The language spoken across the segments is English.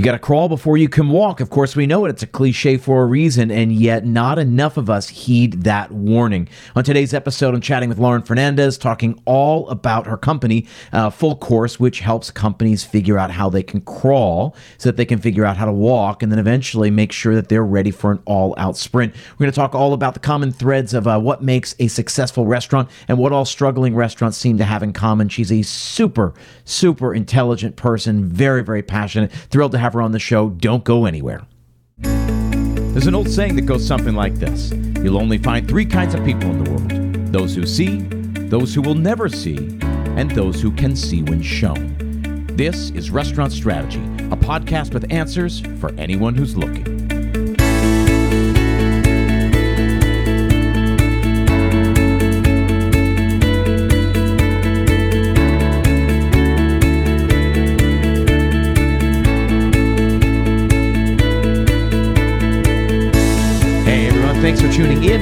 You got to crawl before you can walk. Of course, we know it. It's a cliche for a reason, and yet not enough of us heed that warning. On today's episode, I'm chatting with Lauren Fernandez, talking all about her company, uh, Full Course, which helps companies figure out how they can crawl so that they can figure out how to walk and then eventually make sure that they're ready for an all out sprint. We're going to talk all about the common threads of uh, what makes a successful restaurant and what all struggling restaurants seem to have in common. She's a super, super intelligent person, very, very passionate. Thrilled to have her on the show. Don't go anywhere. There's an old saying that goes something like this You'll only find three kinds of people in the world those who see, those who will never see, and those who can see when shown. This is Restaurant Strategy, a podcast with answers for anyone who's looking.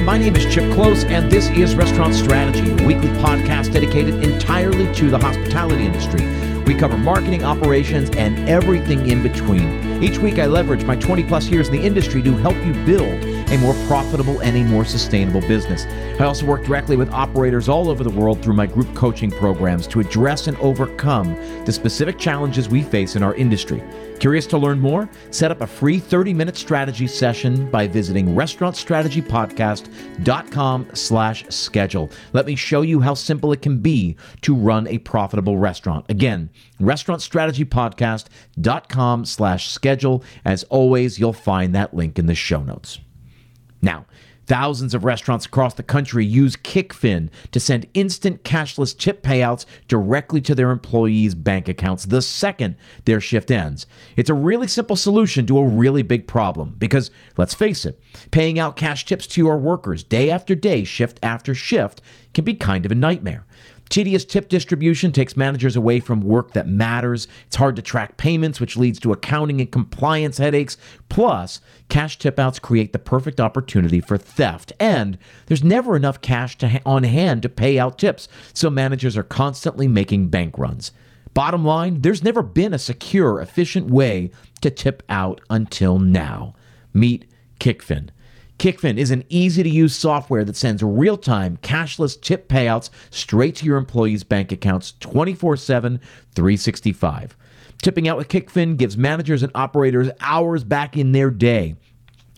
My name is Chip Klose, and this is Restaurant Strategy, a weekly podcast dedicated entirely to the hospitality industry. We cover marketing, operations, and everything in between. Each week, I leverage my 20 plus years in the industry to help you build a more profitable and a more sustainable business. I also work directly with operators all over the world through my group coaching programs to address and overcome the specific challenges we face in our industry. Curious to learn more? Set up a free 30-minute strategy session by visiting restaurantstrategypodcast.com slash schedule. Let me show you how simple it can be to run a profitable restaurant. Again, restaurantstrategypodcast.com slash schedule. As always, you'll find that link in the show notes. Now, Thousands of restaurants across the country use Kickfin to send instant cashless tip payouts directly to their employees' bank accounts the second their shift ends. It's a really simple solution to a really big problem because, let's face it, paying out cash tips to your workers day after day, shift after shift, can be kind of a nightmare. Tedious tip distribution takes managers away from work that matters. It's hard to track payments, which leads to accounting and compliance headaches. Plus, cash tip outs create the perfect opportunity for theft. And there's never enough cash ha- on hand to pay out tips, so managers are constantly making bank runs. Bottom line, there's never been a secure, efficient way to tip out until now. Meet Kickfin. Kickfin is an easy to use software that sends real time cashless tip payouts straight to your employees' bank accounts 24 7, 365. Tipping out with Kickfin gives managers and operators hours back in their day.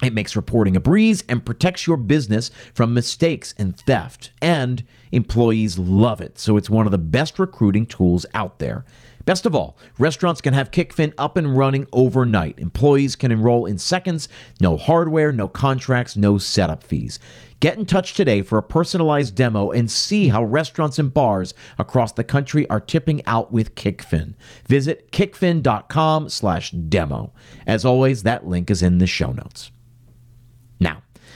It makes reporting a breeze and protects your business from mistakes and theft. And employees love it, so it's one of the best recruiting tools out there. Best of all, restaurants can have Kickfin up and running overnight. Employees can enroll in seconds, no hardware, no contracts, no setup fees. Get in touch today for a personalized demo and see how restaurants and bars across the country are tipping out with Kickfin. Visit kickfin.com/demo. As always, that link is in the show notes.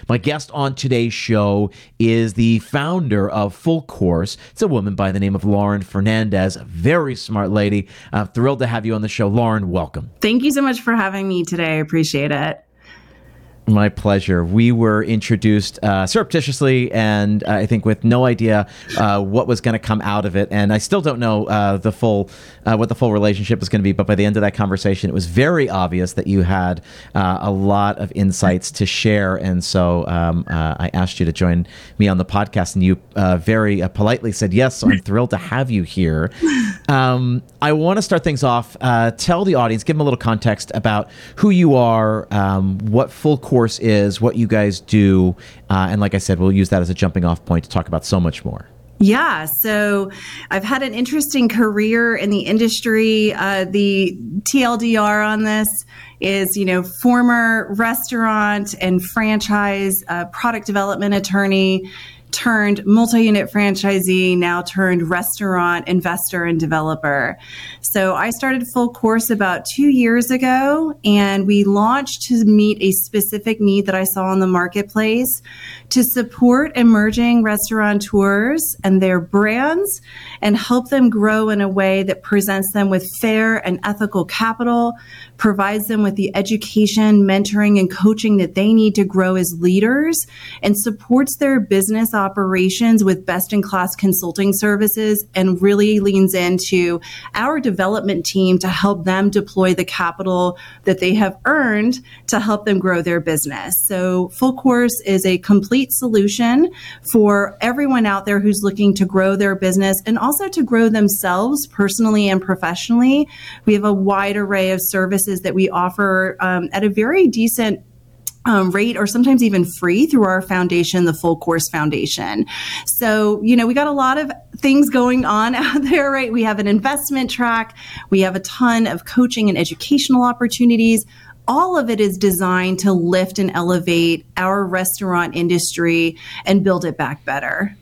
My guest on today's show is the founder of Full Course. It's a woman by the name of Lauren Fernandez, a very smart lady. I'm thrilled to have you on the show. Lauren, welcome. Thank you so much for having me today. I appreciate it. My pleasure. We were introduced uh, surreptitiously, and uh, I think with no idea uh, what was going to come out of it. And I still don't know uh, the full uh, what the full relationship is going to be. But by the end of that conversation, it was very obvious that you had uh, a lot of insights to share. And so um, I asked you to join me on the podcast, and you very politely said yes. So I'm thrilled to have you here. Um, I want to start things off. tell the audience, give them a little context about who you are, um, what full course is, what you guys do, uh, and like I said, we'll use that as a jumping off point to talk about so much more. Yeah, so I've had an interesting career in the industry. Uh, the TLDR on this is, you know, former restaurant and franchise uh, product development attorney turned multi unit franchisee, now turned restaurant investor and developer. So I started full course about two years ago, and we launched to meet a specific need that I saw in the marketplace to support emerging restaurateurs and their brands and help them grow in a way that presents them with fair and ethical capital, provides them with the education, mentoring, and coaching that they need to grow as leaders, and supports their business operations with best in class consulting services and really leans into our development team to help them deploy the capital that they have earned to help them grow their business. So, Full Course is a complete solution for everyone out there who's looking to grow their business and also to grow themselves personally and professionally. We have a wide array of services that we offer um, at a very decent um, rate or sometimes even free through our foundation, the Full Course Foundation. So, you know, we got a lot of things going on out there, right? We have an investment track, we have a ton of coaching and educational opportunities. All of it is designed to lift and elevate our restaurant industry and build it back better.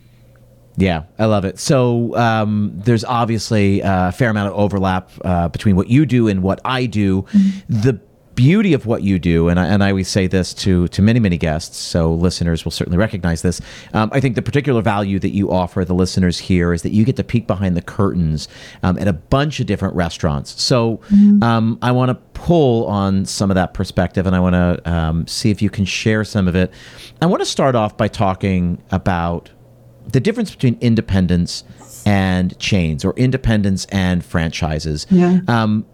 Yeah, I love it. So um, there's obviously a fair amount of overlap uh, between what you do and what I do. Mm-hmm. The beauty of what you do, and I, and I always say this to to many many guests, so listeners will certainly recognize this. Um, I think the particular value that you offer the listeners here is that you get to peek behind the curtains um, at a bunch of different restaurants. So mm-hmm. um, I want to pull on some of that perspective, and I want to um, see if you can share some of it. I want to start off by talking about the difference between independence and chains, or independence and franchises. Yeah. Um,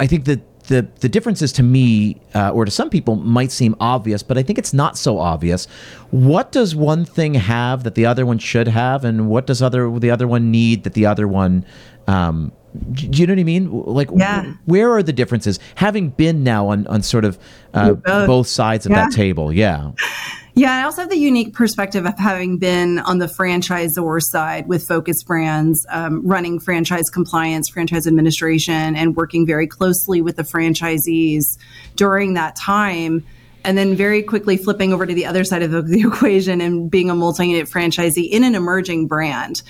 I think that the the differences to me uh, or to some people might seem obvious, but I think it's not so obvious. What does one thing have that the other one should have, and what does other the other one need that the other one? Um, do you know what I mean? Like, yeah. where are the differences? Having been now on on sort of uh, both. both. sides of yeah. that table, yeah. Yeah, I also have the unique perspective of having been on the franchisor side with Focus Brands, um, running franchise compliance, franchise administration, and working very closely with the franchisees during that time. And then very quickly flipping over to the other side of the, the equation and being a multi unit franchisee in an emerging brand.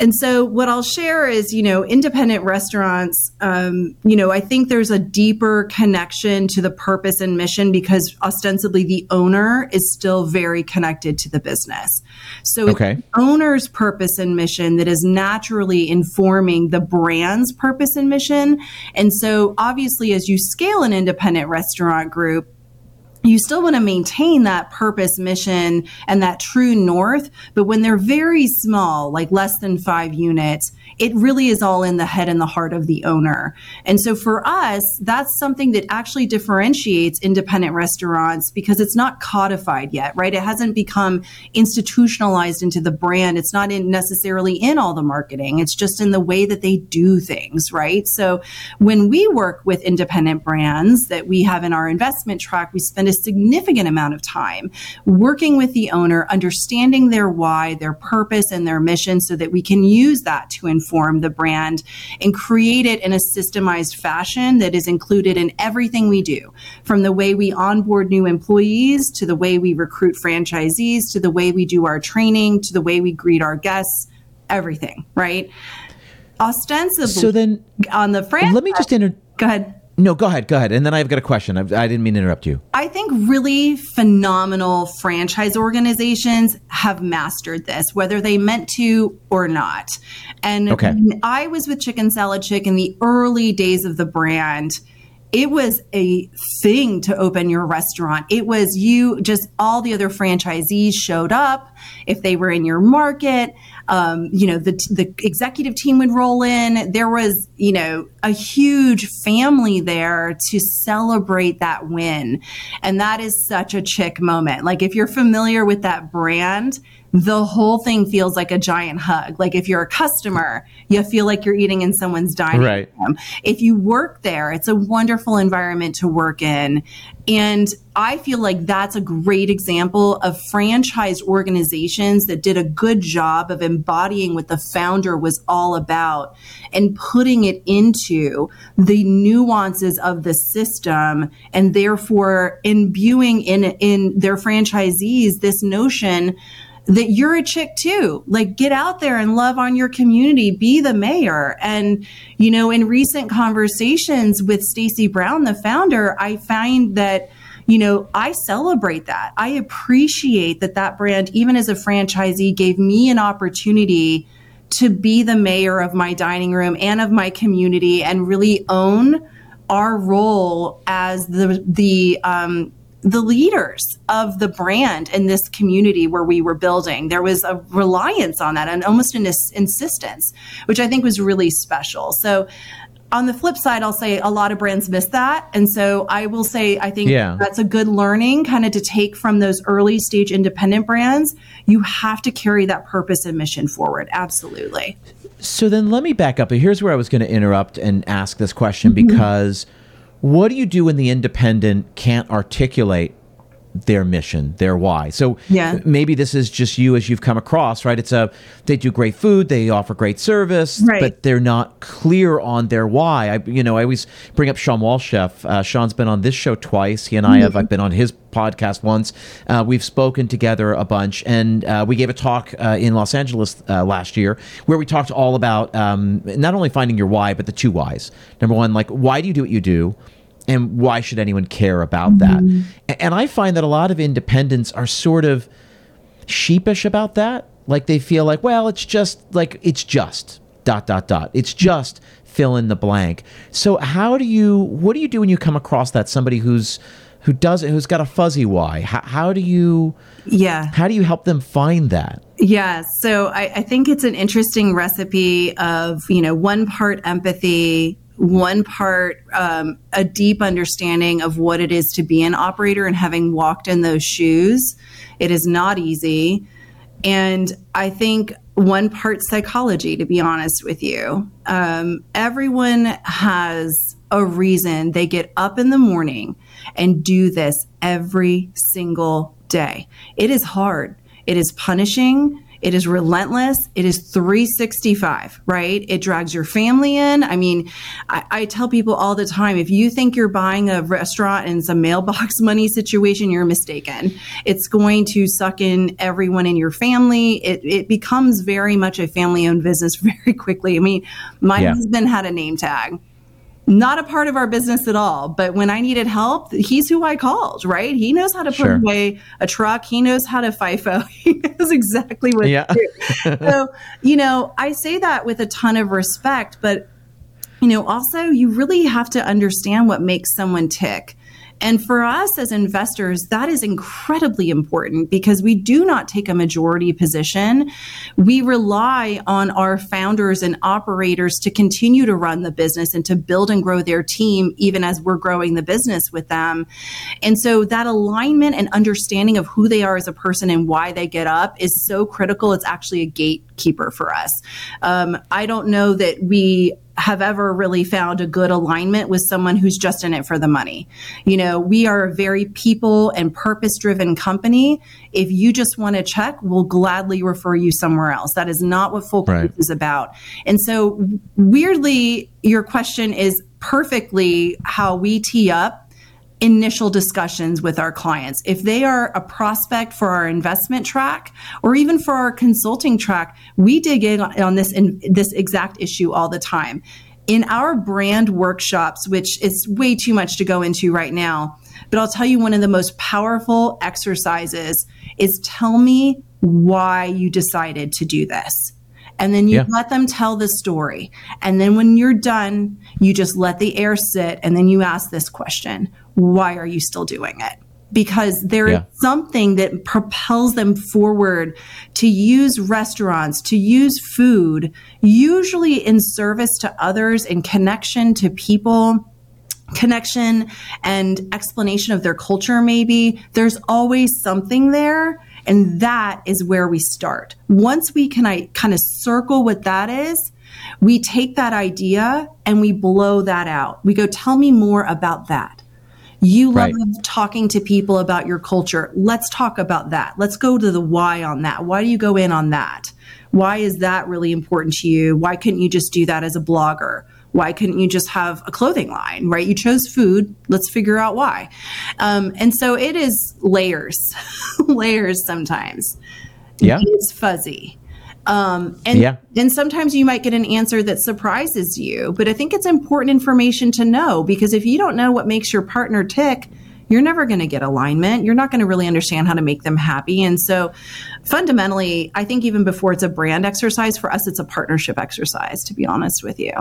And so, what I'll share is, you know, independent restaurants, um, you know, I think there's a deeper connection to the purpose and mission because ostensibly the owner is still very connected to the business. So, okay. owner's purpose and mission that is naturally informing the brand's purpose and mission. And so, obviously, as you scale an independent restaurant group, you still want to maintain that purpose, mission, and that true north. But when they're very small, like less than five units, it really is all in the head and the heart of the owner. And so for us, that's something that actually differentiates independent restaurants because it's not codified yet, right? It hasn't become institutionalized into the brand. It's not in necessarily in all the marketing. It's just in the way that they do things, right? So when we work with independent brands that we have in our investment track, we spend a significant amount of time working with the owner, understanding their why, their purpose, and their mission so that we can use that to inform the brand and create it in a systemized fashion that is included in everything we do from the way we onboard new employees to the way we recruit franchisees to the way we do our training to the way we greet our guests, everything, right? Ostensibly, so then on the franchise. Let me just inter- Go ahead. No, go ahead, go ahead. And then I've got a question. I've, I did not mean to interrupt you. I think really phenomenal franchise organizations have mastered this, whether they meant to or not. And okay. I was with Chicken Salad Chick in the early days of the brand it was a thing to open your restaurant. It was you, just all the other franchisees showed up if they were in your market. Um, you know, the, the executive team would roll in. There was, you know, a huge family there to celebrate that win. And that is such a chick moment. Like, if you're familiar with that brand, the whole thing feels like a giant hug. Like if you're a customer, you feel like you're eating in someone's dining right. room. If you work there, it's a wonderful environment to work in. And I feel like that's a great example of franchise organizations that did a good job of embodying what the founder was all about and putting it into the nuances of the system and therefore imbuing in in their franchisees this notion that you're a chick too. Like get out there and love on your community, be the mayor. And, you know, in recent conversations with Stacy Brown, the founder, I find that you know, I celebrate that. I appreciate that that brand, even as a franchisee, gave me an opportunity to be the mayor of my dining room and of my community and really own our role as the the um, the leaders of the brand in this community where we were building. There was a reliance on that and almost an insistence, which I think was really special. So on the flip side, I'll say a lot of brands miss that. And so I will say, I think yeah. that's a good learning kind of to take from those early stage independent brands. You have to carry that purpose and mission forward. Absolutely. So then let me back up. Here's where I was going to interrupt and ask this question mm-hmm. What do you do when the independent can't articulate their mission, their why. So yeah. maybe this is just you as you've come across, right? It's a they do great food, they offer great service, right. but they're not clear on their why. I you know I always bring up Shawn Walchef. Uh, Shawn's been on this show twice. He and I mm-hmm. have I've been on his podcast once. Uh, we've spoken together a bunch, and uh, we gave a talk uh, in Los Angeles uh, last year where we talked all about um, not only finding your why, but the two whys. Number one, like why do you do what you do? And why should anyone care about that? Mm-hmm. And I find that a lot of independents are sort of sheepish about that. Like they feel like, well, it's just like it's just dot dot dot. It's just fill in the blank. So how do you what do you do when you come across that somebody who's who does it who's got a fuzzy why? How, how do you yeah how do you help them find that? Yeah, so I, I think it's an interesting recipe of you know one part empathy, one part um, a deep understanding of what it is to be an operator and having walked in those shoes it is not easy. And i think one part psychology to be honest with you. Um, everyone has a reason. They get up in the morning and do this every single day. It is hard. It is punishing it is relentless. It is 365, right? It drags your family in. I mean, I, I, tell people all the time if you think you're buying a restaurant and it's a mailbox money situation, you're mistaken. It's going to suck in everyone in your family. It, it becomes very much a family owned business very quickly. I mean, my yeah. husband had a name tag not a part of our business at all. But when I needed help, he's who I called, right? He knows how to put away a truck. He knows how to FIFO. He knows exactly what yeah. to do. so, you know, I say that with a ton of respect, but, you know, also you really have to understand what makes someone tick. And for us as investors, that is incredibly important because we do not take a majority position. We rely on our founders and operators to continue to run the business and to build and grow their team, even as we're growing the business with them. And so that alignment and understanding of who they are as a person and why they get up is so critical. It's actually a gatekeeper for us. Um, I don't know that we have ever really found a good alignment with someone who's just in it for the money. You know, we are a very people and purpose driven company. If you just want to check, we'll gladly refer you somewhere else. That is not what Full right. is about. And so, weirdly, your question is perfectly how we tee up initial discussions with our clients. If they are a prospect for our investment track or even for our consulting track, we dig in on this in this exact issue all the time. In our brand workshops, which is way too much to go into right now, but I'll tell you one of the most powerful exercises is tell me why you decided to do this. And then you yeah. let them tell the story. And then when you're done, you just let the air sit and then you ask this question why are you still doing it? Because there yeah. is something that propels them forward to use restaurants, to use food, usually in service to others, in connection to people connection and explanation of their culture, maybe, there's always something there. And that is where we start. Once we can I kind of circle what that is, we take that idea and we blow that out. We go, tell me more about that. You love right. talking to people about your culture. Let's talk about that. Let's go to the why on that. Why do you go in on that? Why is that really important to you? Why couldn't you just do that as a blogger? Why couldn't you just have a clothing line, right? You chose food. Let's figure out why. Um, and so it is layers, layers sometimes. Yeah. It's fuzzy. Um, and yeah. and sometimes you might get an answer that surprises you, but I think it's important information to know because if you don't know what makes your partner tick, you're never going to get alignment. You're not going to really understand how to make them happy. And so, fundamentally, I think even before it's a brand exercise, for us, it's a partnership exercise, to be honest with you.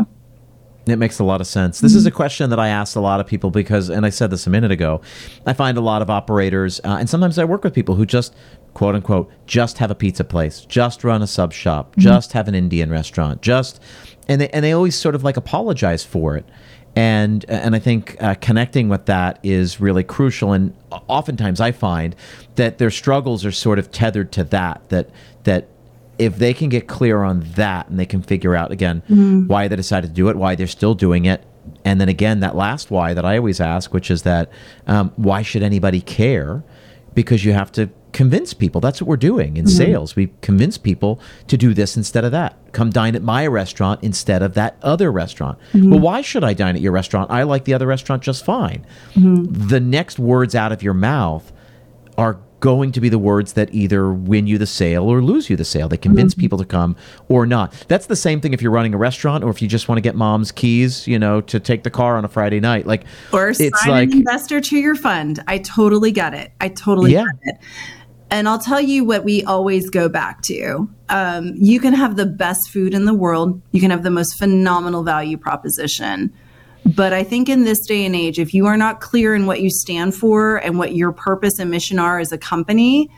It makes a lot of sense. This is a question that I asked a lot of people because, and I said this a minute ago, I find a lot of operators, uh, and sometimes I work with people who just, quote unquote, just have a pizza place, just run a sub shop, just have an Indian restaurant, just, and they and they always sort of like apologize for it. And, and I think uh, connecting with that is really crucial. And oftentimes I find that their struggles are sort of tethered to that, that, that if they can get clear on that and they can figure out again mm-hmm. why they decided to do it, why they're still doing it, and then again that last why that I always ask, which is that um, why should anybody care? Because you have to convince people. That's what we're doing in mm-hmm. sales. We convince people to do this instead of that. Come dine at my restaurant instead of that other restaurant. Mm-hmm. Well, why should I dine at your restaurant? I like the other restaurant just fine. The next words out of your mouth are going to be the words that either win you the sale or lose you the sale. They convince people to come or not. That's the same thing if you're running a restaurant or if you just want to get mom's keys, you know, to take the car on a Friday night. Like Or sign it's like an investor to your fund. I totally get it. I totally Yeah. get it. And I'll tell you what we always go back to. Um, you can have the best food in the world. You can have the most phenomenal value proposition. But I think in this day and age, if you are not clear in what you stand for and what your purpose and mission are as a company,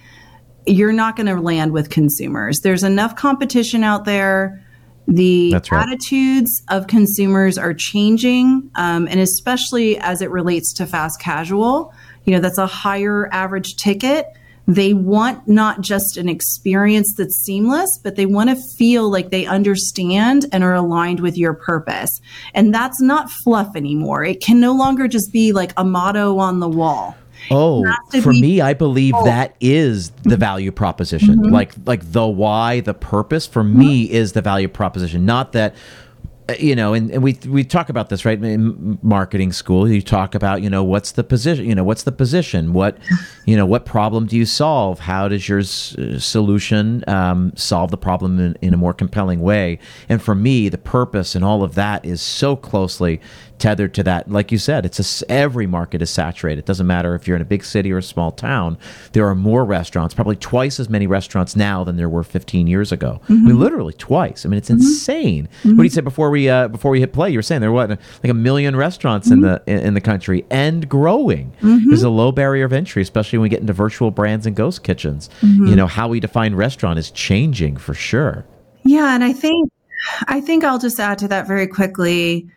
you're not going to land with consumers. There's enough competition out there. The right. attitudes of consumers are changing, um, and especially as it relates to fast casual. You know, that's a higher average ticket. They want not just an experience that's seamless, but they want to feel like they understand and are aligned with your purpose. And that's not fluff anymore. It can no longer just be like a motto on the wall. Oh, for be- me, I believe that is the value proposition. Mm-hmm. Like, like the why, the purpose. For me, mm-hmm. is the value proposition. Not that, you know, and, and we we talk about this right in marketing school. You talk about, you know, what's the position? You know, what's the position? What, you know, what problem do you solve? How does your s- uh, solution um, solve the problem in, in a more compelling way? And for me, the purpose and all of that is so closely tethered to that. Like you said, it's a every market is saturated. It doesn't matter if you're in a big city or a small town. There are more restaurants, probably twice as many restaurants now than there were 15 years ago. I mean, mm-hmm. literally twice. I mean, it's mm-hmm. insane. What do you mm-hmm. say before we uh, before we hit play? You were saying there were what like a million restaurants in the in, in the country and growing. There's a low barrier of entry, especially when we get into virtual brands and ghost kitchens. You know how we define restaurant is changing for sure. Yeah, and I think I think I'll just add to that very quickly.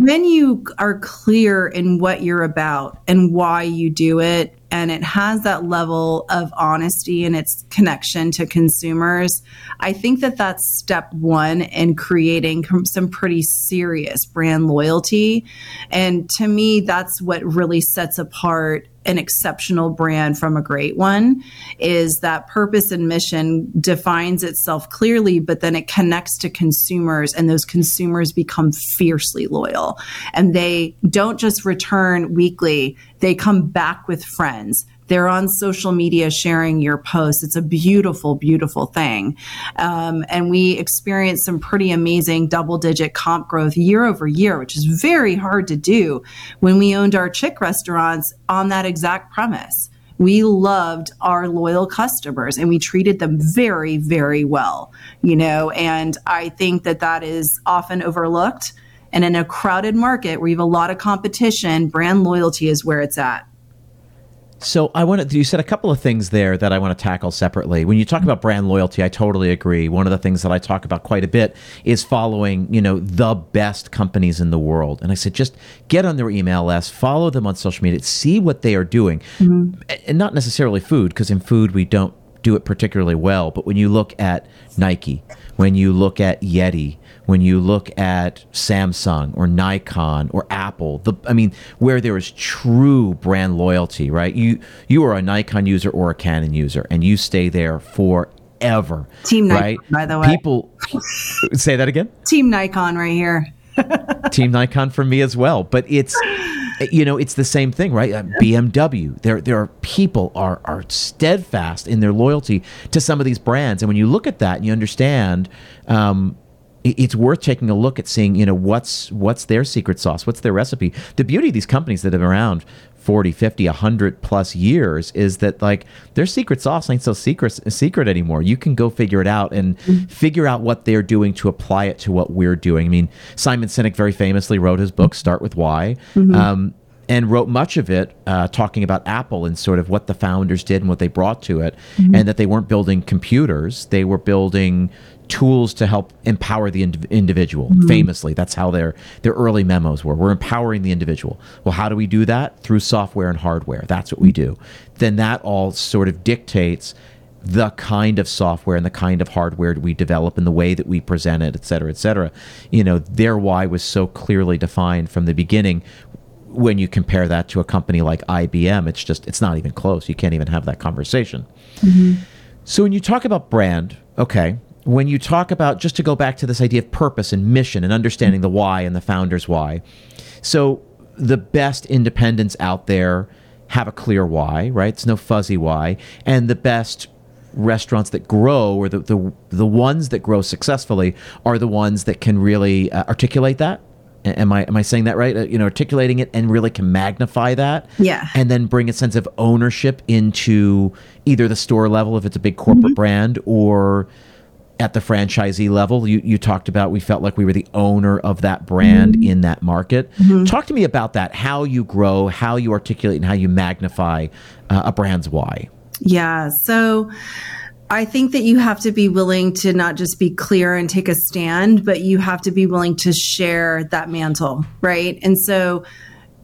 When you are clear in what you're about and why you do it, and it has that level of honesty and its connection to consumers, I think that that's step one in creating some pretty serious brand loyalty. And to me, that's what really sets apart an exceptional brand from a great one is that purpose and mission defines itself clearly but then it connects to consumers and those consumers become fiercely loyal. And they don't just return weekly they come back with friends they're on social media sharing your posts. It's a beautiful, beautiful thing. Um, and we experienced some pretty amazing double digit comp growth year over year, which is very hard to do when we owned our chick restaurants on that exact premise. We loved our loyal customers and we treated them very, very well, you know, and I think that that is often overlooked. And in a crowded market where you have a lot of competition, brand loyalty is where it's at. So I want to. You said a couple of things there that I want to tackle separately. When you talk about brand loyalty, I totally agree. One of the things that I talk about quite a bit is following, you know, the best companies in the world. And I said, just get on their email list, follow them on social media, see what they are doing, mm-hmm. and not necessarily food, because in food we don't do it particularly well. But when you look at Nike, when you look at Yeti, when you look at Samsung or Nikon or Apple, the I mean, where there is true brand loyalty, right? You you are a Nikon user or a Canon user, and you stay there forever. Team Nikon, right? by the way. People say that again. Team Nikon right here. Team Nikon for me as well. But it's you know it's the same thing, right? Uh, BMW. There there are people are are steadfast in their loyalty to some of these brands, and when you look at that, and you understand. Um, it's worth taking a look at seeing you know what's what's their secret sauce what's their recipe the beauty of these companies that have been around 40 50 100 plus years is that like their secret sauce ain't so secret secret anymore you can go figure it out and mm-hmm. figure out what they're doing to apply it to what we're doing i mean simon sinek very famously wrote his book start with why mm-hmm. um, and wrote much of it uh, talking about Apple and sort of what the founders did and what they brought to it, mm-hmm. and that they weren't building computers; they were building tools to help empower the ind- individual. Mm-hmm. Famously, that's how their their early memos were. We're empowering the individual. Well, how do we do that? Through software and hardware. That's what we do. Then that all sort of dictates the kind of software and the kind of hardware we develop and the way that we present it, et cetera, et cetera. You know, their why was so clearly defined from the beginning. When you compare that to a company like IBM, it's just it's not even close. You can't even have that conversation. Mm-hmm. So when you talk about brand, okay, when you talk about just to go back to this idea of purpose and mission and understanding the why and the founders why so the best independents out there have a clear why right it's no fuzzy why and the best restaurants that grow or the the, the ones that grow successfully are the ones that can really uh, articulate that am I am I saying that right? Uh, you know, articulating it and really can magnify that. Yeah. And then bring a sense of ownership into either the store level if it's a big corporate mm-hmm. brand or at the franchisee level you, you talked about we felt like we were the owner of that brand mm-hmm. in that market mm-hmm. talk to me about that how you grow how you articulate and how you magnify uh, a brand's why yeah so I think that you have to be willing to not just be clear and take a stand, but you have to be willing to share that mantle, right? And so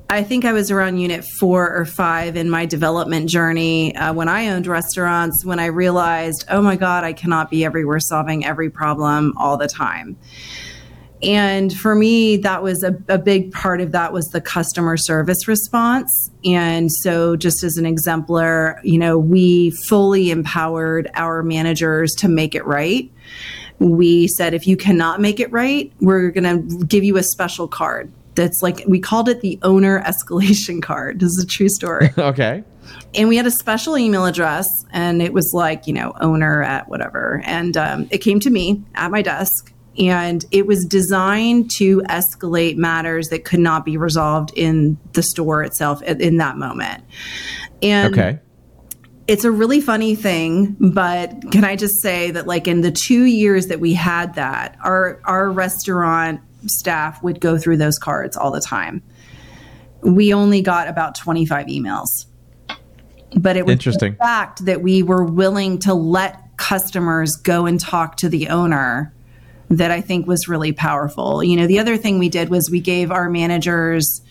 I think I was around unit four or five in my development journey uh, when I owned restaurants, when I realized, oh my God, I cannot be everywhere solving every problem all the time. And for me, that was a, a big part of that was the customer service response. And so, just as an exemplar, you know, we fully empowered our managers to make it right we said if you cannot make it right, we're going to give you a special card that's like we called it the owner escalation card. This is a true story. okay. And we had a special email address, and it was like you know owner at whatever, and um, it came to me at my desk, and it was designed to escalate matters that could not be resolved in the store itself in that moment. And okay it's a really funny thing, but can I just say that like in the 2 years that we had that, our our restaurant staff would go through those cards all the time. We only got about 25 emails. But it was Interesting. the fact that we were willing to let customers go and talk to the owner that I think was really powerful. You know, the other thing we did was we gave our managers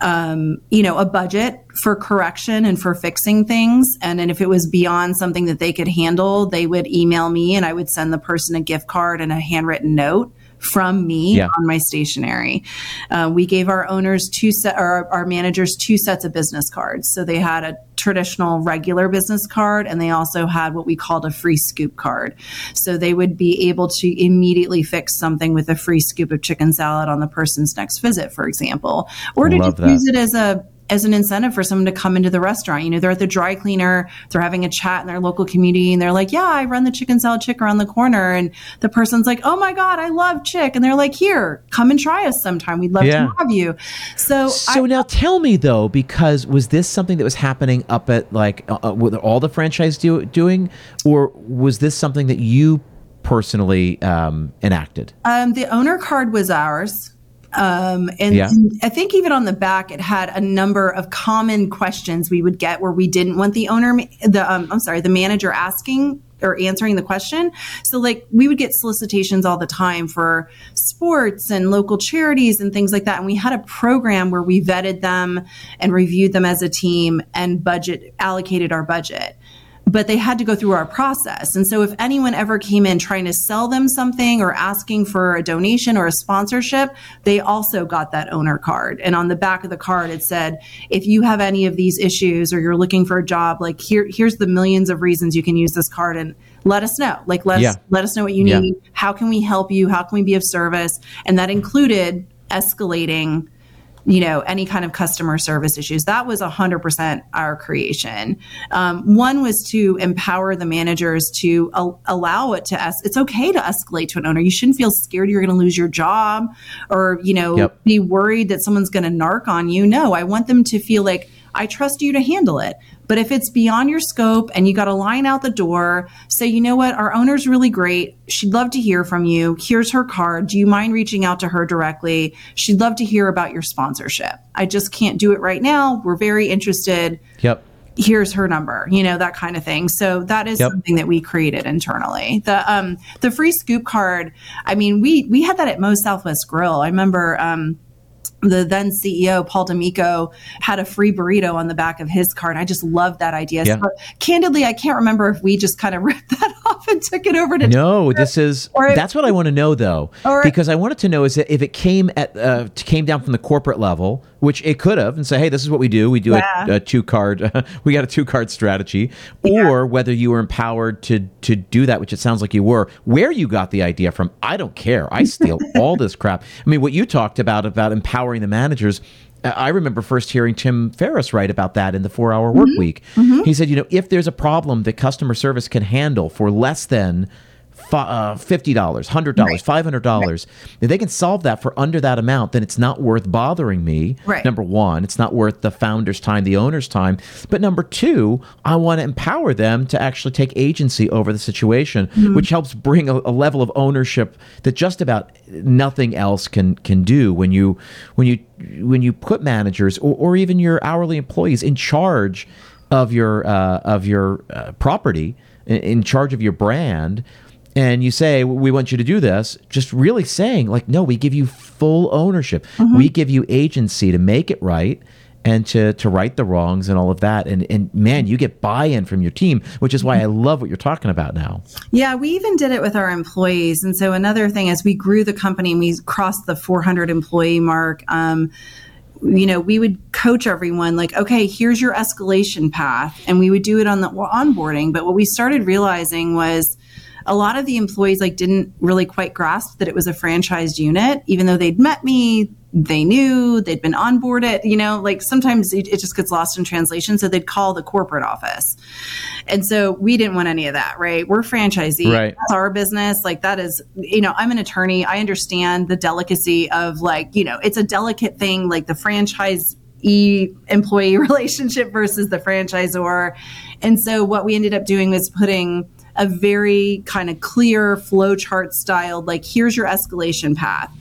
um, you know, a budget for correction and for fixing things. And then if it was beyond something that they could handle, they would email me and I would send the person a gift card and a handwritten note from me yeah. on my stationery. Uh, we gave our owners two set, or our managers two sets of business cards. So they had a traditional regular business card and they also had what we called a free scoop card. So they would be able to immediately fix something with a free scoop of chicken salad on the person's next visit, for example, or to just use it as a as an incentive for someone to come into the restaurant. You know, they're at the dry cleaner, they're having a chat in their local community, and they're like, Yeah, I run the chicken salad chick around the corner. And the person's like, Oh my God, I love chick. And they're like, Here, come and try us sometime. We'd love yeah. to have you. So, so I, now tell me though, because was this something that was happening up at like uh, uh with all the franchise do, doing, or was this something that you personally um, enacted? Um, the owner card was ours. Um, and, yeah. I think even on the back, it had a number of common questions we would get where we didn't want the owner, the um, I'm sorry, the manager asking or answering the question. So like we would get solicitations all the time for sports and local charities and things like that. And we had a program where we vetted them and reviewed them as a team and budget allocated our budget but they had to go through our process. And so if anyone ever came in trying to sell them something or asking for a donation or a sponsorship, they also got that owner card. And on the back of the card it said, if you have any of these issues or you're looking for a job, like here here's the millions of reasons you can use this card and let us know. Like let yeah. us let us know what you need. How can we help you? How can we be of service? And that included escalating you know, any kind of customer service issues. That was 100% our creation. Um, one was to empower the managers to al- allow it to us. It's okay to escalate to an owner. You shouldn't feel scared you're going to lose your job or, you know, yep. be worried that someone's going to narc on you. No, I want them to feel like, I trust you to handle it. But if it's beyond your scope and you got a line out the door, say, you know what, our owner's really great. She'd love to hear from you. Here's her card. Do you mind reaching out to her directly? She'd love to hear about your sponsorship. I just can't do it right now. We're very interested. Yep here's her number you know that kind of thing so that is yep. something that we created internally the um the free scoop card i mean we we had that at Moe's southwest grill i remember um the then CEO Paul Damico had a free burrito on the back of his card. I just love that idea. Yeah. So, candidly, I can't remember if we just kind of ripped that off and took it over to. No, Twitter, this is that's what I want to know though, because I wanted to know is that if it came at uh, came down from the corporate level, which it could have, and say, hey, this is what we do. We do yeah. a, a, two card. we got a two card strategy, yeah. or whether you were empowered to to do that, which it sounds like you were. Where you got the idea from, I don't care. I steal all this crap. I mean, what you talked about about empowering the managers. I remember first hearing Tim Ferriss write about that in the four hour work mm-hmm. week. Mm-hmm. He said, you know, if there's a problem that customer service can handle for less than $50, $100, right. $500. Right. If they can solve that for under that amount, then it's not worth bothering me. Right. Number one, it's not worth the founder's time, the owner's time. But number two, I want to empower them to actually take agency over the situation, mm-hmm. which helps bring a, a, level of ownership that just about nothing else can can do when you when you when you put managers or, or even your hourly employees in charge of your uh, of your uh, property in charge of your brand and you say we want you to do this just really saying like no we give you full ownership mm-hmm. we give you agency to make it right and to to right the wrongs and all of that and and man you get buy-in from your team which is why I love what you're talking about now. Yeah, we even did it with our employees and so another thing as we grew the company and we crossed the 400 employee mark um, you know, we would coach everyone like, okay, here's your escalation path. And we would do it on the onboarding. But what we started realizing was a lot of the employees like didn't really quite grasp that it was a franchised unit, even though they'd met me, they knew they'd been onboarded. You know, like sometimes it, it just gets lost in translation, so they'd call the corporate office, and so we didn't want any of that. Right? We're franchisee. Right. That's our business. Like that is, you know, I'm an attorney. I understand the delicacy of like, you know, it's a delicate thing, like the franchise e employee relationship versus the franchisor. And so what we ended up doing was putting a very kind of clear flowchart styled, like, here's your escalation path.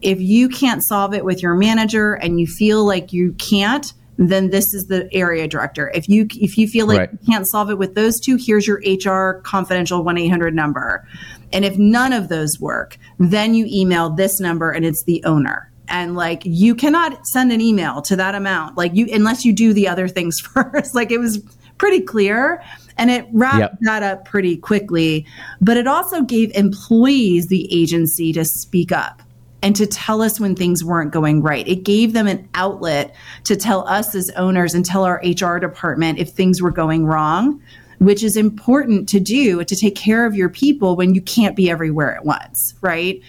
If you can't solve it with your manager and you feel like you can't, then this is the area director. If you if you feel like right. you can't solve it with those two, here's your HR confidential 1-800 number. And if none of those work, then you email this number and it's the owner and like you cannot send an email to that amount like you unless you do the other things first like it was pretty clear and it wrapped yep. that up pretty quickly. But it also gave employees the agency to speak up and to tell us when things weren't going right. It gave them an outlet to tell us as owners and tell our HR department if things were going wrong, which is important to do to take care of your people when you can't be everywhere at once, right?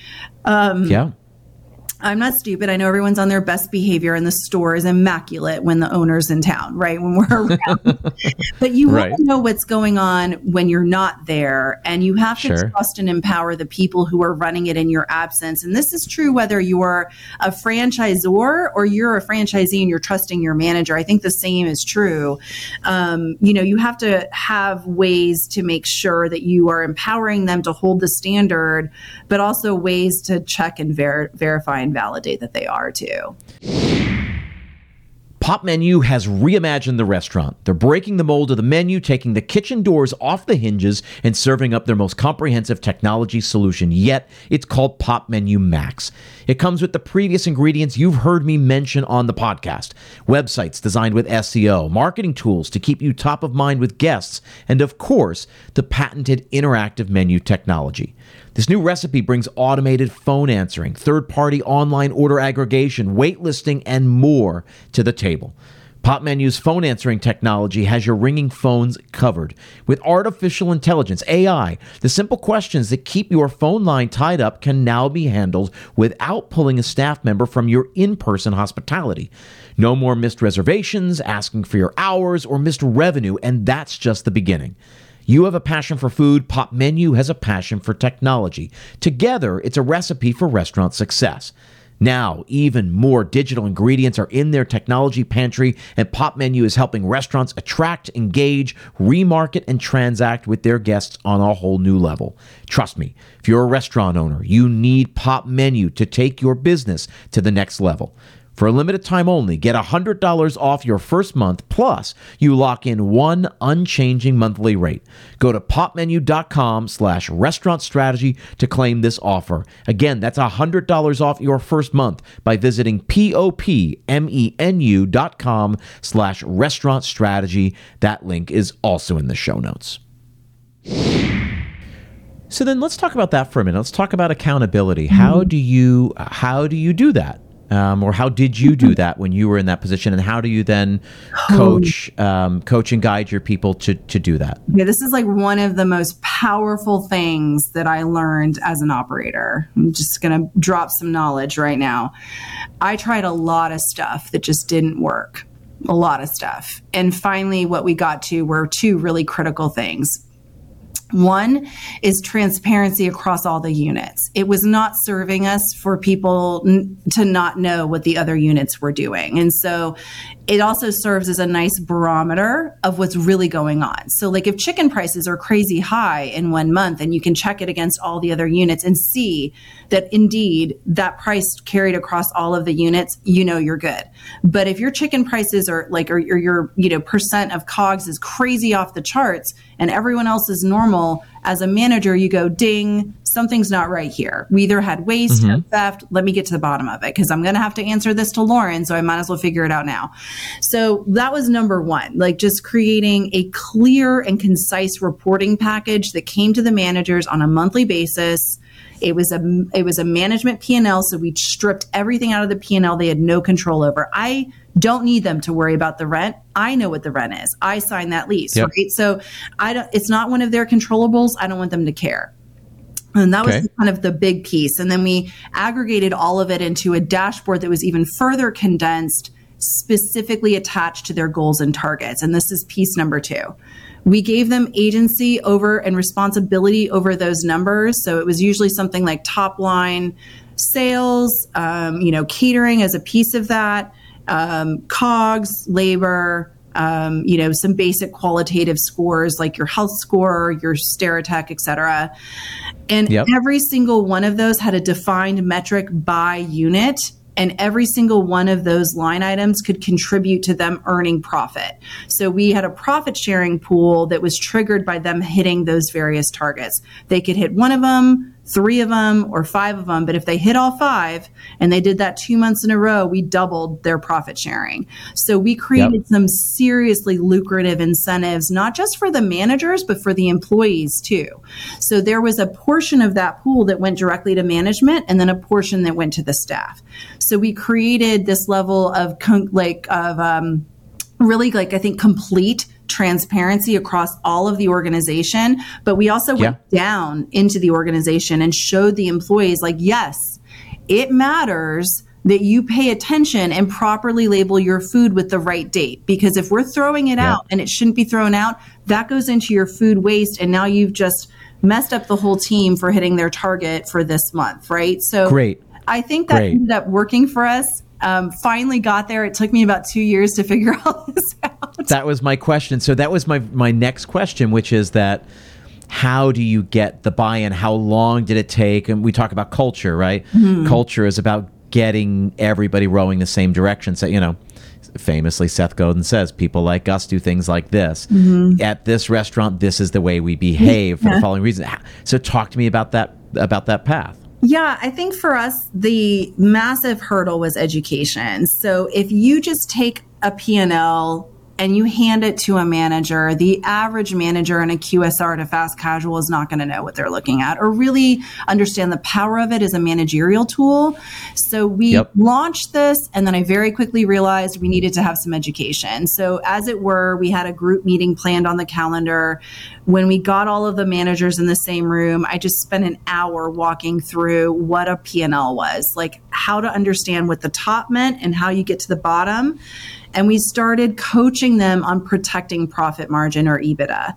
Um, yeah. I'm not stupid. I know everyone's on their best behavior and the store is immaculate when the owner's in town, right? When we're around. but you right. want to know what's going on when you're not there. And you have to sure. trust and empower the people who are running it in your absence. And this is true whether you're a franchisor or you're a franchisee and you're trusting your manager. I think the same is true. Um, you know, you have to have ways to make sure that you are empowering them to hold the standard, but also ways to check and ver- verify and validate that they are too. Popmenu has reimagined the restaurant. They're breaking the mold of the menu, taking the kitchen doors off the hinges, and serving up their most comprehensive technology solution yet. It's called Popmenu Max. It comes with the previous ingredients you've heard me mention on the podcast websites designed with SEO, marketing tools to keep you top of mind with guests, and of course, the patented interactive menu technology. This new recipe brings automated phone answering, third party online order aggregation, waitlisting, and more to the table. Popmenu's phone answering technology has your ringing phones covered. With artificial intelligence, AI, the simple questions that keep your phone line tied up can now be handled without pulling a staff member from your in person hospitality. No more missed reservations, asking for your hours, or missed revenue, and that's just the beginning. You have a passion for food, Popmenu has a passion for technology. Together, it's a recipe for restaurant success. Now, even more digital ingredients are in their technology pantry, and Popmenu is helping restaurants attract, engage, remarket, and transact with their guests on a whole new level. Trust me, if you're a restaurant owner, you need Popmenu to take your business to the next level. For a limited time only, get $100 off your first month, plus you lock in one unchanging monthly rate. Go to popmenu.com slash restaurant strategy to claim this offer. Again, that's $100 off your first month by visiting popmenu.com slash restaurant strategy. That link is also in the show notes. So then let's talk about that for a minute. Let's talk about accountability. How mm-hmm. do you how do you do that? Um, or how did you do that when you were in that position, and how do you then coach, um, coach and guide your people to to do that? Yeah, this is like one of the most powerful things that I learned as an operator. I'm just gonna drop some knowledge right now. I tried a lot of stuff that just didn't work, a lot of stuff, and finally, what we got to were two really critical things. One is transparency across all the units. It was not serving us for people n- to not know what the other units were doing. And so it also serves as a nice barometer of what's really going on. So, like if chicken prices are crazy high in one month and you can check it against all the other units and see that indeed that price carried across all of the units, you know you're good. But if your chicken prices are like, or, or your, you know, percent of COGS is crazy off the charts and everyone else is normal, as a manager, you go, ding, something's not right here. We either had waste mm-hmm. or theft. Let me get to the bottom of it because I'm going to have to answer this to Lauren. So I might as well figure it out now. So that was number one, like just creating a clear and concise reporting package that came to the managers on a monthly basis. It was a it was a management P&L so we stripped everything out of the P&L they had no control over. I don't need them to worry about the rent. I know what the rent is. I signed that lease, yep. right? So I don't it's not one of their controllables. I don't want them to care. And that was kind of the big piece. And then we aggregated all of it into a dashboard that was even further condensed, specifically attached to their goals and targets. And this is piece number two. We gave them agency over and responsibility over those numbers. So it was usually something like top line sales, um, you know, catering as a piece of that um, COGS, labor, um, you know, some basic qualitative scores like your health score, your Steritech, et cetera. And yep. every single one of those had a defined metric by unit and every single one of those line items could contribute to them earning profit. So we had a profit sharing pool that was triggered by them hitting those various targets. They could hit one of them, three of them or five of them. But if they hit all five and they did that two months in a row, we doubled their profit sharing. So we created yep. some seriously lucrative incentives, not just for the managers, but for the employees too. So there was a portion of that pool that went directly to management and then a portion that went to the staff. So we created this level of like, of, um, really like I think complete transparency across all of the organization, but we also yeah. went down into the organization and showed the employees like, yes, it matters that you pay attention and properly label your food with the right date. Because if we're throwing it yeah. out and it shouldn't be thrown out, that goes into your food waste. And now you've just messed up the whole team for hitting their target for this month, right? So great. I think that Great. ended up working for us. Um, finally got there. It took me about two years to figure all this out. That was my question. So that was my my next question, which is that how do you get the buy-in? How long did it take? And we talk about culture, right? Mm-hmm. Culture is about getting everybody rowing the same direction. So you know, famously Seth Godin says, people like us do things like this. Mm-hmm. At this restaurant, this is the way we behave for yeah. the following reason. So talk to me about that about that path. Yeah, I think for us, the massive hurdle was education. So if you just take a P&L and you hand it to a manager, the average manager in a QSR to fast casual is not going to know what they're looking at or really understand the power of it as a managerial tool. So we yep. launched this, and then I very quickly realized we needed to have some education. So, as it were, we had a group meeting planned on the calendar. When we got all of the managers in the same room, I just spent an hour walking through what a P&L was, like how to understand what the top meant and how you get to the bottom. And we started coaching them on protecting profit margin or EBITDA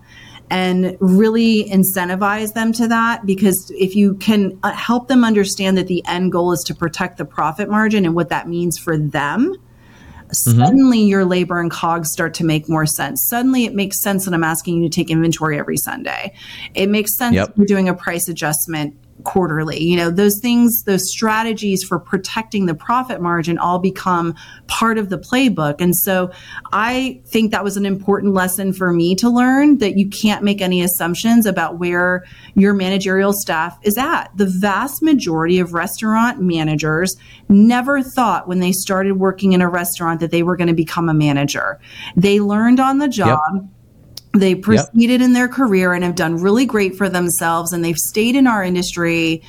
and really incentivize them to that because if you can uh, help them understand that the end goal is to protect the profit margin and what that means for them mm-hmm. suddenly your labor and cogs start to make more sense. Suddenly it makes sense that I'm asking you to take inventory every Sunday. It makes sense yep. you're doing a price adjustment quarterly. You know, those things, those strategies for protecting the profit margin all become part of the playbook. And so I think that was an important lesson for me to learn that you can't make any assumptions about where your managerial staff is at. The vast majority of restaurant managers never thought when they started working in a restaurant that they were going to become a manager. They learned on the job. Yep they proceeded yep. in their career and have done really great for themselves, and they've stayed in our industry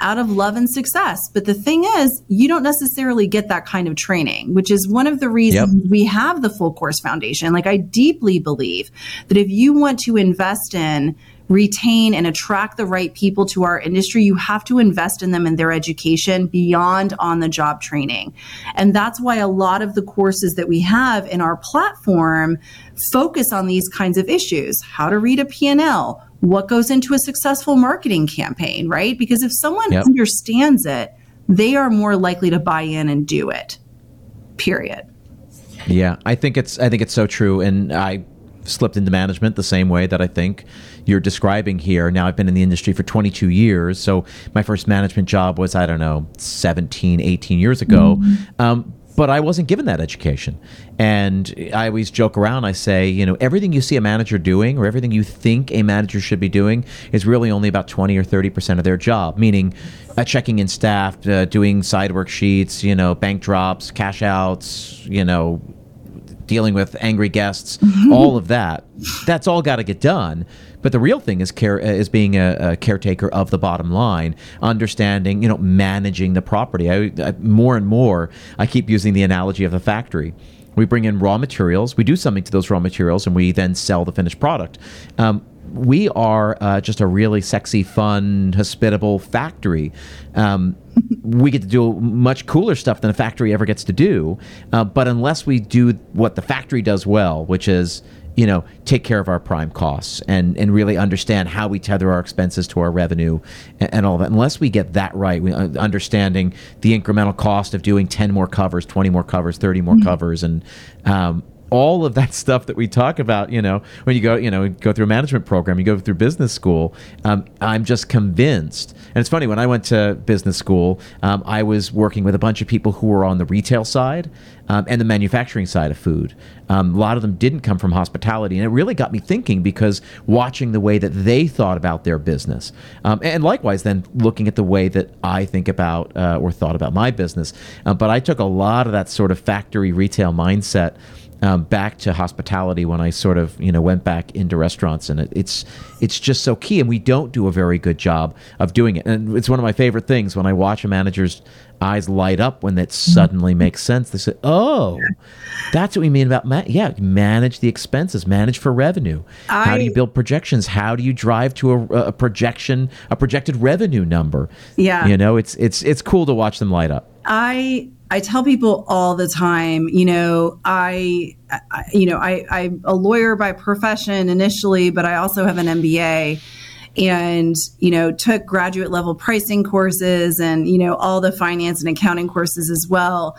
out of love and success. But the thing is, you don't necessarily get that kind of training, which is one of the reasons yep. we have the full course foundation. Like, I deeply believe that if you want to invest in retain and attract the right people to our industry, you have to invest in them in their education beyond on the job training. And that's why a lot of the courses that we have in our platform focus on these kinds of issues how to read a P&L, what goes into a successful marketing campaign, right? Because if someone yep. understands it, they are more likely to buy in and do it. Period. Yeah, I think it's I think it's so true and I slipped into management the same way that I think you're describing here. Now I've been in the industry for 22 years, so my first management job was I don't know 17, 18 years ago. Mm-hmm. Um, but I wasn't given that education. And I always joke around. I say, you know, everything you see a manager doing or everything you think a manager should be doing is really only about 20 or 30% of their job, meaning uh, checking in staff, uh, doing side worksheets, you know, bank drops, cash outs, you know, dealing with angry guests, mm-hmm. all of that. That's all got to get done. But the real thing is care is being a, a, caretaker of the bottom line, understanding, you know, managing the property. I, I, more and more, I keep using the analogy of the factory. We bring in raw materials, we do something to those raw materials, and we then sell the finished product. Um, we are uh, just a really sexy, fun, hospitable factory. Um, we get to do much cooler stuff than a factory ever gets to do. Uh, but unless we do what the factory does well, which is you know, take care of our prime costs and, and really understand how we tether our expenses to our revenue and, and all that. Unless we get that right, we, uh, understanding the incremental cost of doing 10 more covers, 20 more covers, 30 more mm-hmm. covers, and um, all of that stuff that we talk about, you know, when you go, you know, go through a management program, you go through business school. Um, I'm just convinced, and it's funny when I went to business school, um, I was working with a bunch of people who were on the retail side um, and the manufacturing side of food. Um, a lot of them didn't come from hospitality, and it really got me thinking because watching the way that they thought about their business, um, and likewise then looking at the way that I think about uh, or thought about my business. Uh, but I took a lot of that sort of factory retail mindset um, back to hospitality when I sort of you know went back into restaurants, and it, it's it's just so key, and we don't do a very good job of doing it. And it's one of my favorite things when I watch a manager's eyes light up when that suddenly makes sense. They say, "Oh, that's what we mean about ma- yeah, manage the expenses, manage for revenue. I, How do you build projections? How do you drive to a, a projection, a projected revenue number? Yeah, you know, it's it's it's cool to watch them light up. I I tell people all the time, you know, I, I, you know, I, I'm a lawyer by profession initially, but I also have an MBA and, you know, took graduate level pricing courses and, you know, all the finance and accounting courses as well.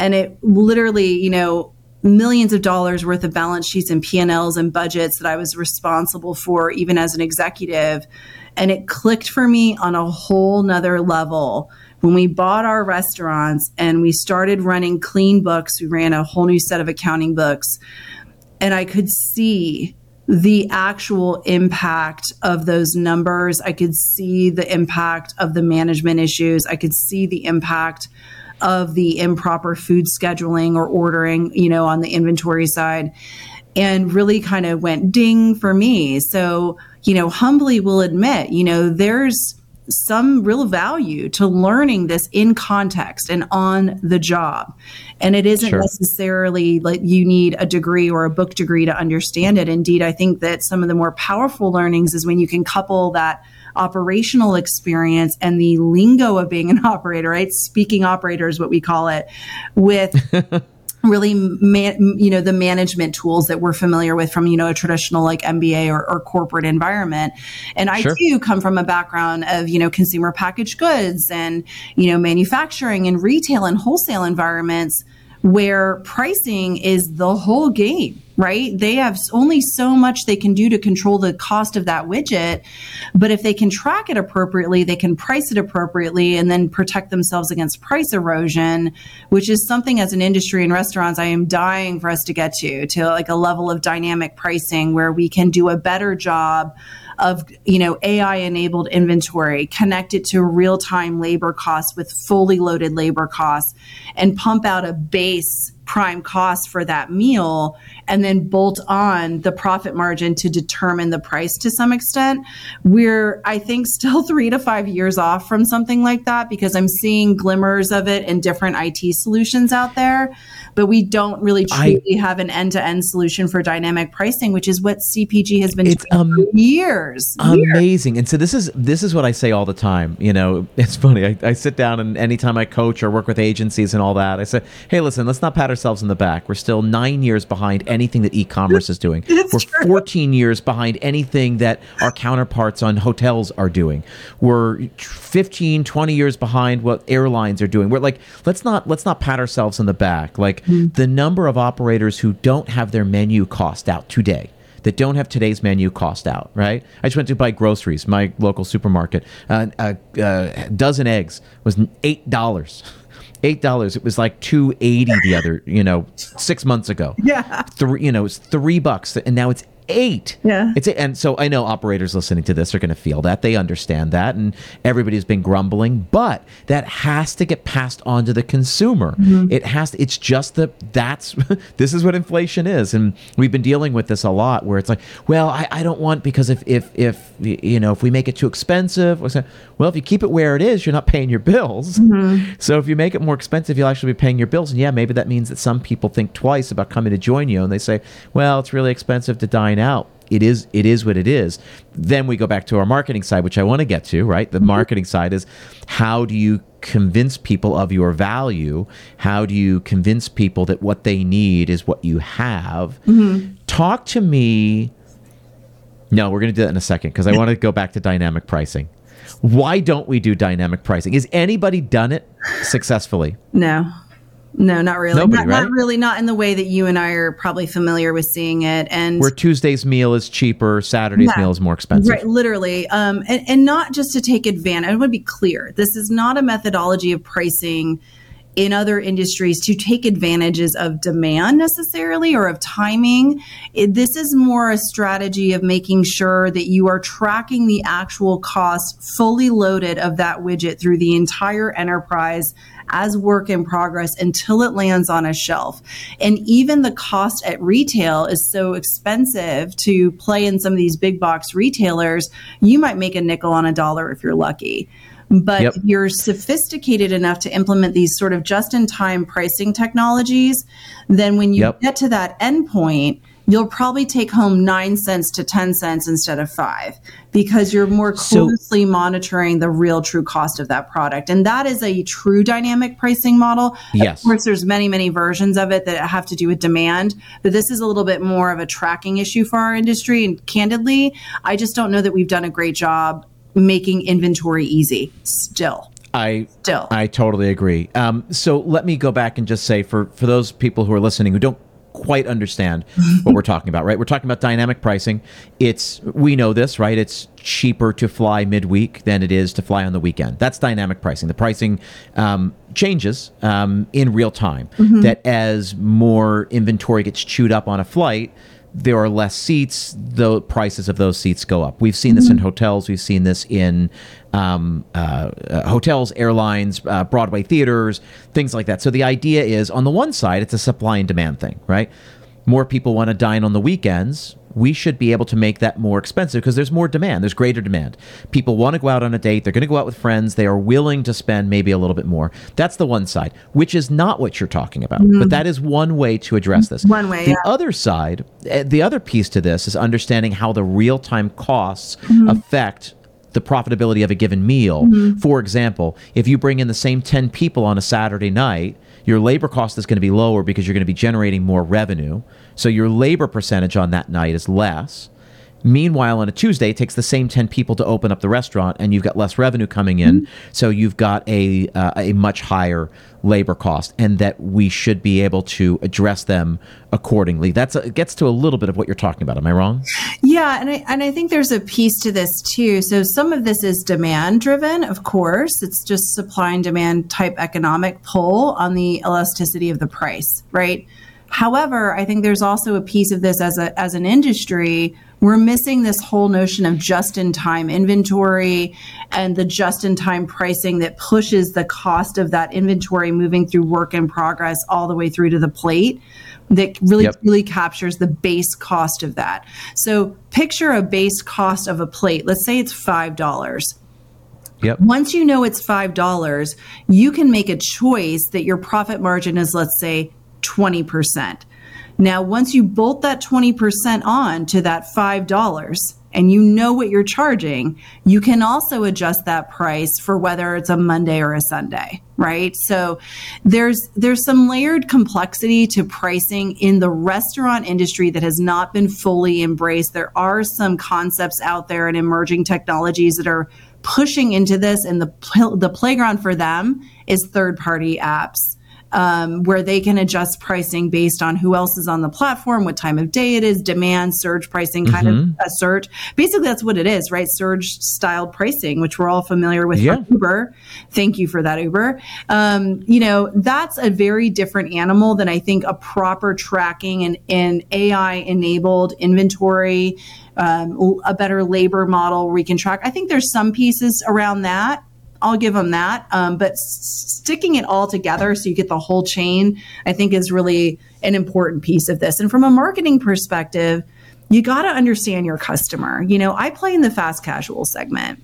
And it literally, you know, millions of dollars worth of balance sheets and P&Ls and budgets that I was responsible for even as an executive. And it clicked for me on a whole nother level when we bought our restaurants and we started running clean books, we ran a whole new set of accounting books, and I could see the actual impact of those numbers. I could see the impact of the management issues. I could see the impact of the improper food scheduling or ordering, you know, on the inventory side and really kind of went ding for me. So, you know, humbly will admit, you know, there's some real value to learning this in context and on the job. And it isn't sure. necessarily like you need a degree or a book degree to understand it. Indeed, I think that some of the more powerful learnings is when you can couple that operational experience and the lingo of being an operator, right? Speaking operator is what we call it, with really man, you know the management tools that we're familiar with from you know a traditional like MBA or, or corporate environment and I sure. do come from a background of you know consumer packaged goods and you know manufacturing and retail and wholesale environments where pricing is the whole game right? They have only so much they can do to control the cost of that widget. But if they can track it appropriately, they can price it appropriately and then protect themselves against price erosion, which is something as an industry in restaurants I am dying for us to get to, to like a level of dynamic pricing where we can do a better job of you know AI enabled inventory, connect it to real time labor costs with fully loaded labor costs, and pump out a base prime cost for that meal and then bolt on the profit margin to determine the price to some extent. We're, I think, still three to five years off from something like that because I'm seeing glimmers of it in different IT solutions out there, but we don't really truly I, have an end to end solution for dynamic pricing, which is what CPG has been it's um, for years. Amazing. Years. And so this is this is what I say all the time. You know, it's funny. I, I sit down and anytime I coach or work with agencies and all that, I say, hey, listen, let's not pat ourselves in the back. We're still nine years behind anything that e-commerce is doing. It's We're true. 14 years behind anything that our counterparts on hotels are doing. We're 15, 20 years behind what airlines are doing. We're like, let's not let's not pat ourselves in the back. Like mm. the number of operators who don't have their menu cost out today that don't have today's menu cost out, right? I just went to buy groceries, my local supermarket. Uh, a, a dozen eggs was $8 eight dollars. It was like two eighty the other, you know, six months ago. Yeah, three, you know, it's three bucks, and now it's eight. Yeah. It's and so I know operators listening to this are going to feel that they understand that, and everybody's been grumbling, but that has to get passed on to the consumer. Mm-hmm. It has. To, it's just that that's this is what inflation is, and we've been dealing with this a lot. Where it's like, well, I, I don't want because if if if you know if we make it too expensive, well, if you keep it where it is, you're not paying your bills. Mm-hmm. So if you make it more expensive, you'll actually be paying your bills, and yeah, maybe that means that some people think twice about coming to join you, and they say, well, it's really expensive to dine out. It is it is what it is. Then we go back to our marketing side, which I want to get to, right? The mm-hmm. marketing side is how do you convince people of your value? How do you convince people that what they need is what you have? Mm-hmm. Talk to me. No, we're going to do that in a second because I want to go back to dynamic pricing. Why don't we do dynamic pricing? has anybody done it successfully? No. No, not really. Nobody, not, right? not really. Not in the way that you and I are probably familiar with seeing it. And where Tuesday's meal is cheaper, Saturday's yeah, meal is more expensive. Right, literally. Um, and, and not just to take advantage. I want to be clear. This is not a methodology of pricing in other industries to take advantages of demand necessarily or of timing. This is more a strategy of making sure that you are tracking the actual cost fully loaded of that widget through the entire enterprise as work in progress until it lands on a shelf. And even the cost at retail is so expensive to play in some of these big box retailers, you might make a nickel on a dollar if you're lucky. But yep. you're sophisticated enough to implement these sort of just in time pricing technologies, then when you yep. get to that endpoint, you'll probably take home nine cents to 10 cents instead of five because you're more closely so, monitoring the real true cost of that product. And that is a true dynamic pricing model. Yes. Of course, there's many, many versions of it that have to do with demand, but this is a little bit more of a tracking issue for our industry. And candidly, I just don't know that we've done a great job making inventory easy still. I still I totally agree. Um, so let me go back and just say for for those people who are listening who don't quite understand what we're talking about, right? We're talking about dynamic pricing. It's we know this, right? It's cheaper to fly midweek than it is to fly on the weekend. That's dynamic pricing. The pricing um, changes um, in real time. Mm-hmm. That as more inventory gets chewed up on a flight, there are less seats, the prices of those seats go up. We've seen this in hotels. We've seen this in um, uh, uh, hotels, airlines, uh, Broadway theaters, things like that. So the idea is, on the one side, it's a supply and demand thing, right? More people want to dine on the weekends. We should be able to make that more expensive because there's more demand. There's greater demand. People want to go out on a date. They're going to go out with friends. They are willing to spend maybe a little bit more. That's the one side, which is not what you're talking about. But that is one way to address this. One way, The yeah. other side, eh, the other piece to this is understanding how the real time costs Mm-hmm. affect the profitability of a given meal. Mm-hmm. For example, if you bring in the same 10 people on a Saturday night, your labor cost is going to be lower because you're going to be generating more revenue. So your labor percentage on that night is less. Meanwhile, on a Tuesday, it takes the same 10 people to open up the restaurant and you've got less revenue coming in. So you've got a, uh, a much higher labor cost and that we should be able to address them accordingly. That's a, gets to a little bit of what you're talking about. Am I wrong? Yeah, and I and I think there's a piece to this too. So some of this is demand driven, of course. It's just supply and demand type economic pull on the elasticity of the price, right? However, I think there's also a piece of this as a as an industry we're missing this whole notion of just in time inventory and the just in time pricing that pushes the cost of that inventory moving through work in progress all the way through to the plate that really Yep. really captures the base cost of that. So picture a base cost of a plate. Let's say it's $5. Yep. Once you know it's $5, you can make a choice that your profit margin is, let's say, 20%. Now, once you bolt that 20% on to that $5 and you know what you're charging, you can also adjust that price for whether it's a Monday or a Sunday, right? So there's there's some layered complexity to pricing in the restaurant industry that has not been fully embraced. There are some concepts out there and emerging technologies that are pushing into this and the pl- the playground for them is third party apps um, where they can adjust pricing based on who else is on the platform, what time of day it is, demand, surge pricing, kind of a surge. Basically, that's what it is, right? Surge style pricing, which we're all familiar with Yeah. Uber. Thank you for that, Uber. Um, you know, that's a very different animal than I think a proper tracking and, and AI enabled inventory, um, a better labor model where we can track. I think there's some pieces around that. I'll give them that. Um, but sticking it all together so you get the whole chain, I think is really an important piece of this. And from a marketing perspective, you got to understand your customer. You know, I play in the fast casual segment.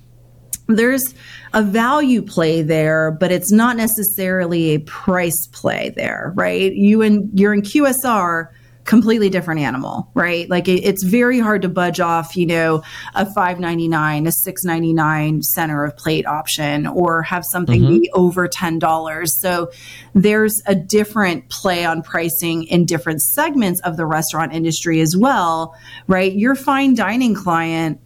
There's a value play there, but it's not necessarily a price play there, right? You and you're in QSR, completely different animal, right? Like it, it's very hard to budge off, you know, a five ninety nine, a six ninety nine center of plate option, or have something mm-hmm. be over ten dollars. So there's a different play on pricing in different segments of the restaurant industry as well, right? Your fine dining client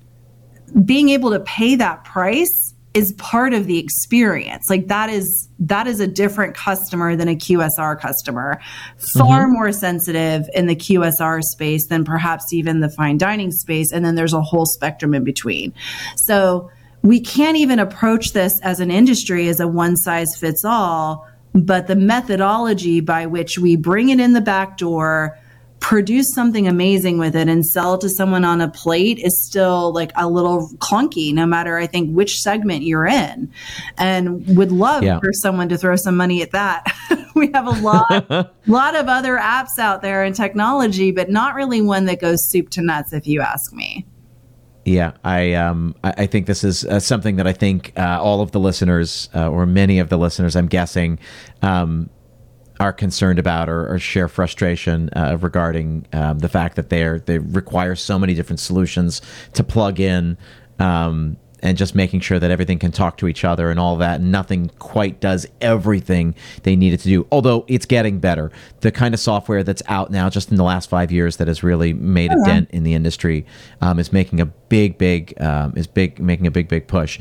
being able to pay that price is part of the experience. Like that is that is a different customer than a QSR customer. Far mm-hmm. more sensitive in the QSR space than perhaps even the fine dining space and then there's a whole spectrum in between. So we can't even approach this as an industry as a one size fits all but the methodology by which we bring it in the back door produce something amazing with it and sell to someone on a plate is still like a little clunky no matter i think which segment you're in. And would love Yeah. for someone to throw some money at that. We have a lot lot of other apps out there and technology but not really one that goes soup to nuts if you ask me. Yeah, I um I, think this is uh, something that I think uh, all of the listeners uh, or many of the listeners, I'm guessing, um, are concerned about or, or share frustration uh, regarding um, the fact that they're they require so many different solutions to plug in. Um, and just making sure that everything can talk to each other and all that. And nothing quite does everything they needed to do. Although it's getting better. The kind of software that's out now, just in the last five years, that has really made a dent in the industry, um, is making a big, big, um, is big, making a big, big push.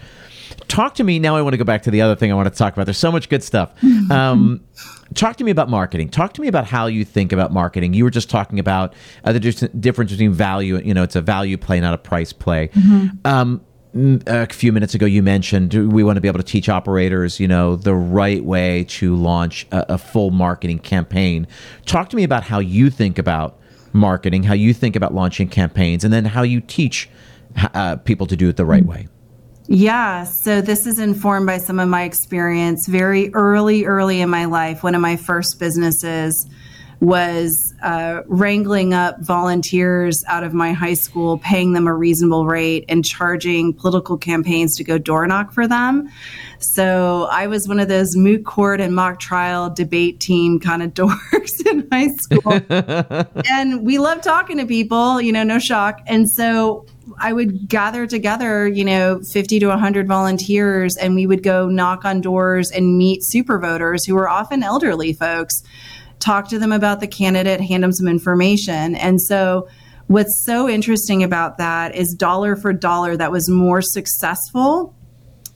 Talk to me now. I want to go back to the other thing I want to talk about. There's so much good stuff. Um, talk to me about marketing. Talk to me about how you think about marketing. You were just talking about uh, the difference between value. You know, it's a value play, not a price play. Um, m- a few minutes ago, you mentioned we want to be able to teach operators, you know, the right way to launch a, a full marketing campaign. Talk to me about how you think about marketing, how you think about launching campaigns, and then how you teach uh, people to do it the right way. Yeah, so this is informed by some of my experience very early, early in my life. One of my first businesses was uh, wrangling up volunteers out of my high school, paying them a reasonable rate, and charging political campaigns to go door knock for them. So I was one of those moot court and mock trial debate team kind of dorks in high school. and we love talking to people, you know, no shock. And so I would gather together, you know, 50 to 100 volunteers, and we would go knock on doors and meet super voters who were often elderly folks talk to them about the candidate, hand them some information. And so, what's so interesting about that is dollar for dollar, that was more successful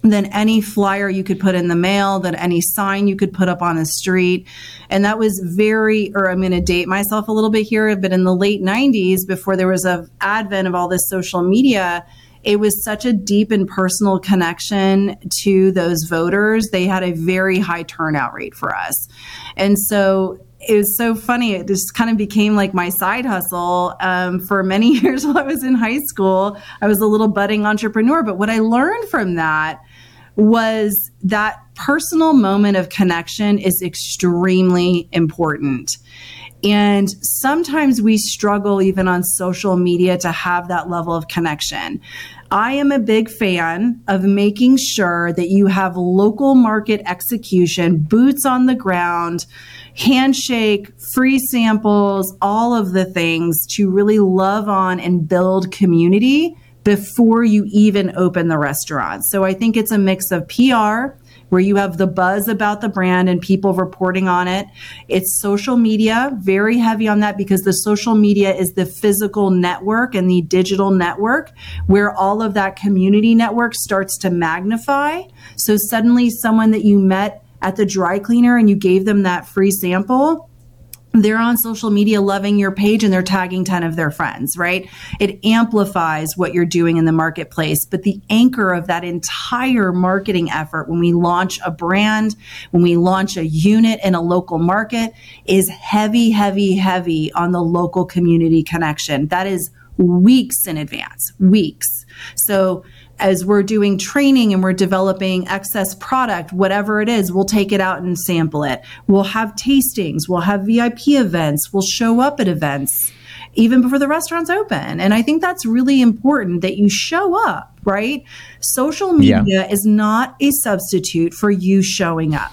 than any flyer you could put in the mail, than any sign you could put up on the street. And that was very, or I'm going to date myself a little bit here, but in the late 90s, before there was a advent of all this social media, it was such a deep and personal connection to those voters. They had a very high turnout rate for us. And so it was so funny. It just kind of became like my side hustle um, for many years while I was in high school. I was a little budding entrepreneur. But what I learned from that was that personal moment of connection is extremely important. And sometimes we struggle even on social media to have that level of connection. I am a big fan of making sure that you have local market execution, boots on the ground, handshake, free samples, all of the things to really love on and build community before you even open the restaurant. So I think it's a mix of PR where you have the buzz about the brand and people reporting on it. It's social media, very heavy on that because the social media is the physical network and the digital network where all of that community network starts to magnify. So suddenly someone that you met at the dry cleaner and you gave them that free sample, they're on social media loving your page and they're tagging 10 of their friends, right? It amplifies what you're doing in the marketplace. But the anchor of that entire marketing effort when we launch a brand, when we launch a unit in a local market is heavy, heavy, heavy on the local community connection. That is weeks in advance, weeks. So as we're doing training and we're developing excess product, whatever it is, we'll take it out and sample it. We'll have tastings, we'll have VIP events, we'll show up at events even before the restaurant's open. And I think that's really important that you show up, right? Social media yeah. is not a substitute for you showing up.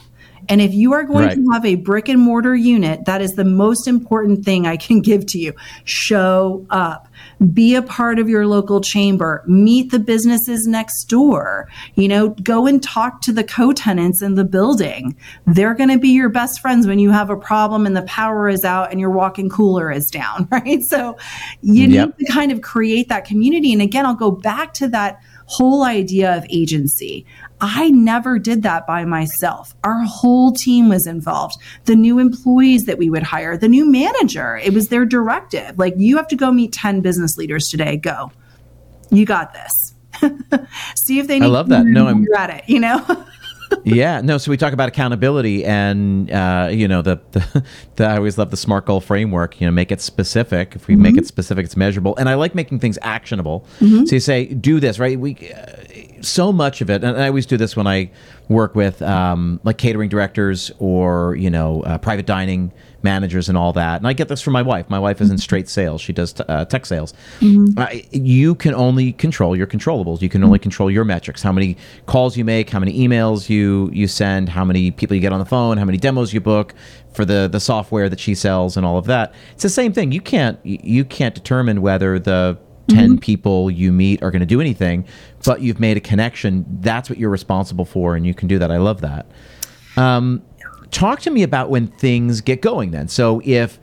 And if you are going right. to have a brick and mortar unit, that is the most important thing I can give to you. Show up. Be a part of your local chamber. Meet the businesses next door. You know, go and talk to the co-tenants in the building. They're going to be your best friends when you have a problem and the power is out and your walk-in cooler is down, right? So you yep. need to kind of create that community. And again, I'll go back to that whole idea of agency. I never did that by myself. Our whole team was involved. The new employees that we would hire, the new manager, it was their directive. Like, you have to go meet 10 business leaders today. Go. You got this. See if they need I love that. No, I'm at it, you know? yeah, no. So we talk about accountability, and uh, you know, the, the, the, I always love the SMART goal framework. You know, make it specific. If we mm-hmm. make it specific, it's measurable, and I like making things actionable. Mm-hmm. So you say, do this, right? We uh, so much of it, and I always do this when I work with um, like catering directors or you know uh, private dining managers and all that. And I get this from my wife. My wife is in mm-hmm. straight sales. She does t- uh, tech sales. Mm-hmm. Uh, you can only control your controllables. You can only control your metrics. How many calls you make, how many emails you you send, how many people you get on the phone, how many demos you book for the the software that she sells and all of that. It's the same thing. You can't you can't determine whether the 10 mm-hmm. people you meet are going to do anything, but you've made a connection. That's what you're responsible for, and you can do that. I love that. Um, talk to me about when things get going then. So if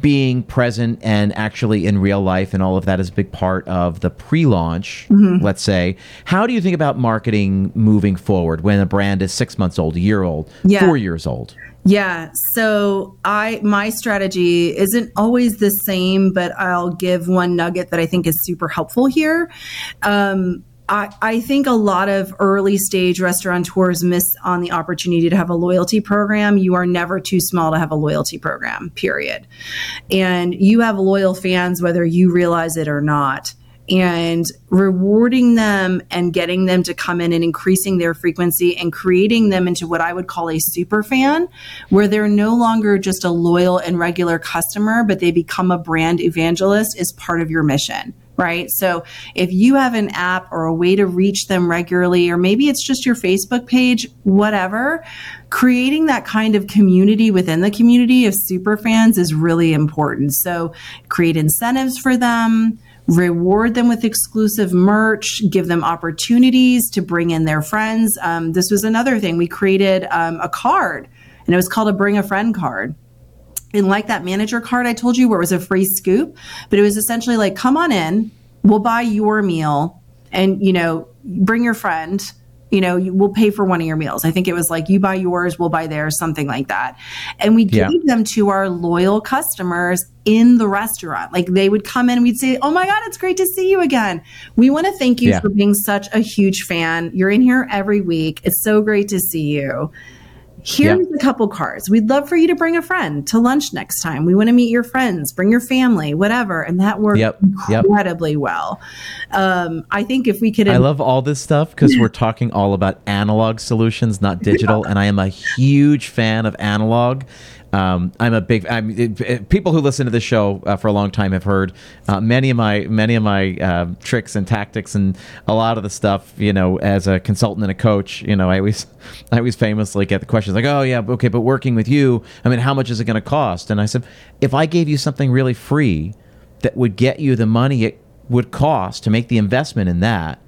being present and actually in real life and all of that is a big part of the pre-launch mm-hmm. let's say how do you think about marketing moving forward when a brand is six months old a year old yeah. four years old yeah so i my strategy isn't always the same but i'll give one nugget that i think is super helpful here um, I, think a lot of early stage restaurateurs miss on the opportunity to have a loyalty program. You are never too small to have a loyalty program, period. And you have loyal fans whether you realize it or not and rewarding them and getting them to come in and increasing their frequency and creating them into what I would call a super fan, where they're no longer just a loyal and regular customer, but they become a brand evangelist is part of your mission. Right. So if you have an app or a way to reach them regularly, or maybe it's just your Facebook page, whatever, creating that kind of community within the community of super fans is really important. So create incentives for them reward them with exclusive merch, give them opportunities to bring in their friends. Um, this was another thing. We created um, a card, and it was called a Bring a Friend card. And like that manager card I told you, where it was a free scoop, but it was essentially like, come on in, we'll buy your meal, and you know, bring your friend you know, we'll pay for one of your meals. I think it was like you buy yours, we'll buy theirs, something like that. And we yeah. gave them to our loyal customers in the restaurant. Like they would come in, we'd say, Oh my God, it's great to see you again. We want to thank you yeah. for being such a huge fan. You're in here every week. It's so great to see you here's yep. a couple cards. We'd love for you to bring a friend to lunch next time. We want to meet your friends, bring your family, whatever. And that worked yep. incredibly yep. well. Um, I think if we could. I love all this stuff because we're talking all about analog solutions, not digital. and I am a huge fan of analog. Um, I'm a big. I'm, it, it, people who listen to the show uh, for a long time have heard uh, many of my many of my uh, tricks and tactics and a lot of the stuff. You know, as a consultant and a coach, you know, I always I always famously get the questions like, "Oh yeah, okay, but working with you, I mean, how much is it going to cost?" And I said, if I gave you something really free that would get you the money it would cost to make the investment in that,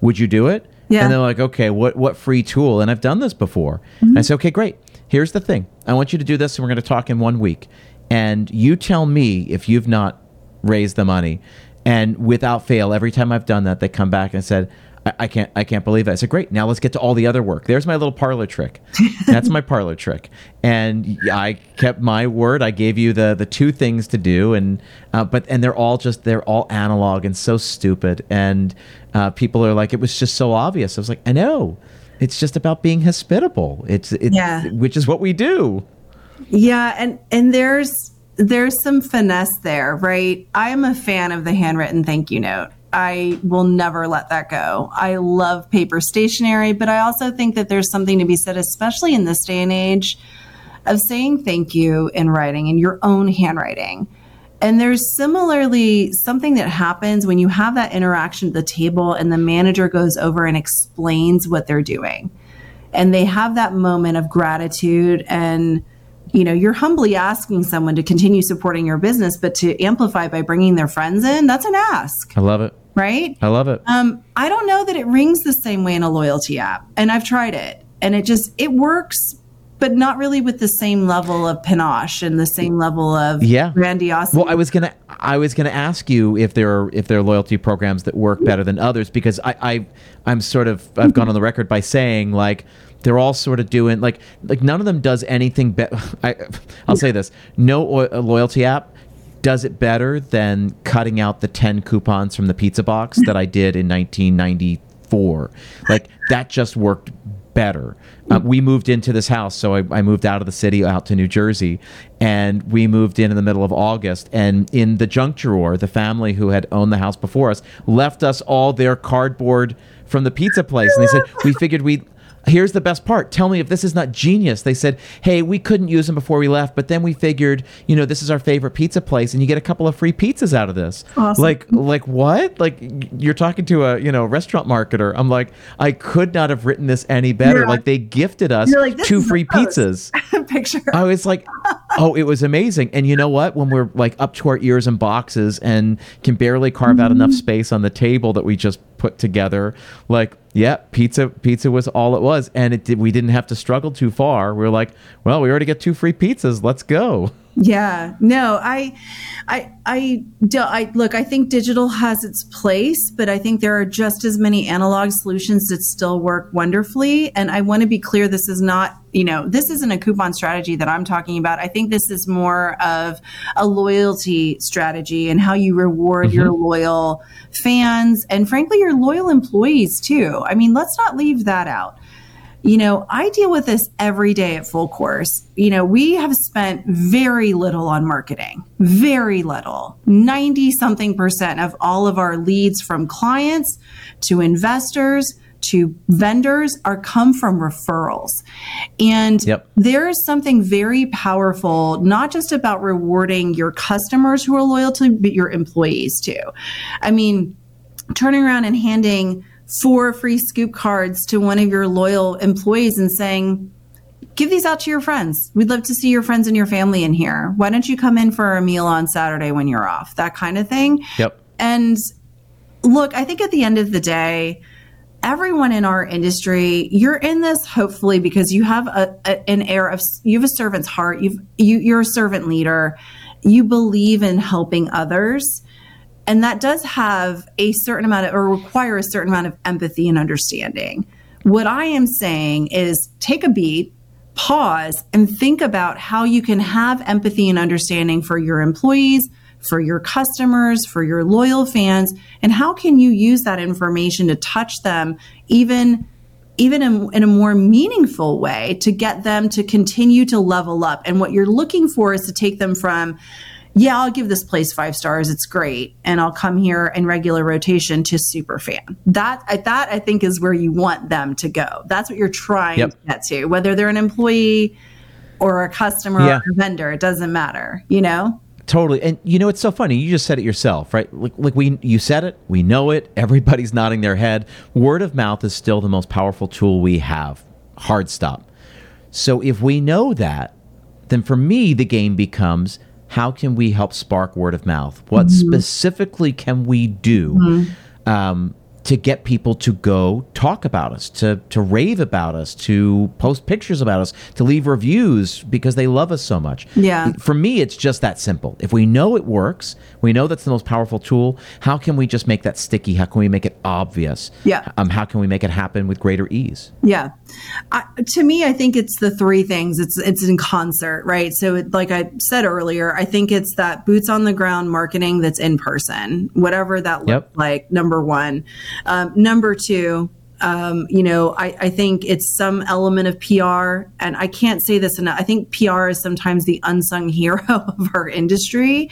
would you do it? Yeah. And they're like, okay, what what free tool? And I've done this before. Mm-hmm. I said, okay, great. Here's the thing. I want you to do this, and we're going to talk in one week. And you tell me if you've not raised the money. And without fail, every time I've done that, they come back and said, I, I can't, I can't believe it. I said, great. Now let's get to all the other work. There's my little parlor trick. That's my parlor trick. And I kept my word. I gave you the the two things to do, and uh, but and they're all just they're all analog and so stupid. And uh, people are like, it was just so obvious. I was like, I know. It's just about being hospitable. It's, it's yeah. which is what we do. Yeah, and and there's there's some finesse there, right? I'm a fan of the handwritten thank you note. I will never let that go. I love paper stationery, but I also think that there's something to be said, especially in this day and age, of saying thank you in writing in your own handwriting. And there's similarly something that happens when you have that interaction at the table and the manager goes over and explains what they're doing. And they have that moment of gratitude and you know, you're humbly asking someone to continue supporting your business, but to amplify by bringing their friends in, that's an ask. I love it. Right? I love it. Um, I don't know that it rings the same way in a loyalty app. And I've tried it and it just, it works, but not really with the same level of panache and the same level of yeah. grandiosity. Well, I was gonna I was gonna ask you if there are if there are loyalty programs that work better than others because I, I I'm sort of I've gone on the record by saying like they're all sort of doing like like none of them does anything better. I'll say this: no loyalty app does it better than cutting out the 10 coupons from the pizza box that I did in 1994. Like that just worked better. Uh, we moved into this house, so I, I, moved out of the city out to New Jersey, and we moved in in the middle of August. And in the junk drawer, the family who had owned the house before us left us all their cardboard from the pizza place, and they said we figured we here's the best part. Tell me if this is not genius. They said, hey, we couldn't use them before we left, but then we figured, you know, this is our favorite pizza place, and you get a couple of free pizzas out of this. Awesome. Like, like what? Like you're talking to a, you know, restaurant marketer. I'm like, I could not have written this any better. Yeah. Like they gifted us like, two free pizzas. Picture. I was like, oh, it was amazing. And you know what? When we're like up to our ears in boxes and can barely carve mm-hmm. out enough space on the table that we just put together, like yeah, pizza pizza was all it was, and it did, we didn't have to struggle too far. We were like, well, we already get two free pizzas. Let's go. Yeah, no, I, I, I, I look. I think digital has its place, but I think there are just as many analog solutions that still work wonderfully. And I want to be clear: this is not, you know, this isn't a coupon strategy that I'm talking about. I think this is more of a loyalty strategy and how you reward mm-hmm. your loyal fans and, frankly, your loyal employees too. I mean, let's not leave that out you know, I deal with this every day at full course. You know, we have spent very little on marketing, very little. 90 something percent of all of our leads from clients to investors to vendors are come from referrals. And yep. there is something very powerful, not just about rewarding your customers who are loyal to, but your employees too. I mean, turning around and handing four free scoop cards to one of your loyal employees and saying, give these out to your friends. We'd love to see your friends and your family in here. Why don't you come in for a meal on Saturday when you're off? That kind of thing. Yep. And look, I think at the end of the day, everyone in our industry, you're in this hopefully because you have a, a an air of you have a servant's heart. You've you, you're a servant leader. You believe in helping others and that does have a certain amount of, or require a certain amount of empathy and understanding. What I am saying is take a beat, pause, and think about how you can have empathy and understanding for your employees, for your customers, for your loyal fans, and how can you use that information to touch them even even in, in, a more meaningful way to get them to continue to level up. And what you're looking for is to take them from yeah, I'll give this place five stars. It's great. And I'll come here in regular rotation to super fan. That, that I think is where you want them to go. That's what you're trying yep. to get to, whether they're an employee or a customer yeah. or a vendor, it doesn't matter, you know? Totally. And you know, it's so funny. You just said it yourself, right? Like, like we, you said it, we know it. Everybody's nodding their head. Word of mouth is still the most powerful tool we have. Hard stop. So if we know that, then for me, the game becomes how can we help spark word of mouth? What mm-hmm. specifically can we do mm-hmm. um, to get people to go talk about us, to to rave about us, to post pictures about us, to leave reviews because they love us so much. Yeah. For me, it's just that simple. If we know it works, we know that's the most powerful tool. How can we just make that sticky? How can we make it obvious? Yeah. Um, how can we make it happen with greater ease? Yeah. I, to me, I think it's the three things. It's it's in concert, right? So, it, like I said earlier, I think it's that boots on the ground marketing that's in person, whatever that looks yep. like. Number one. Um, number two, um, you know, I, I, think it's some element of PR, and I can't say this enough. I think PR is sometimes the unsung hero of our industry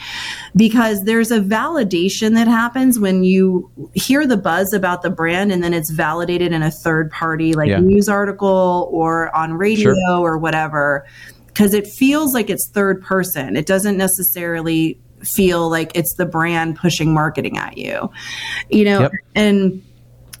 because there's a validation that happens when you hear the buzz about the brand and then it's validated in a third party, like yeah. news article or on radio sure. or whatever, because it feels like it's third person. It doesn't necessarily feel like it's the brand pushing marketing at you, you know, yep. and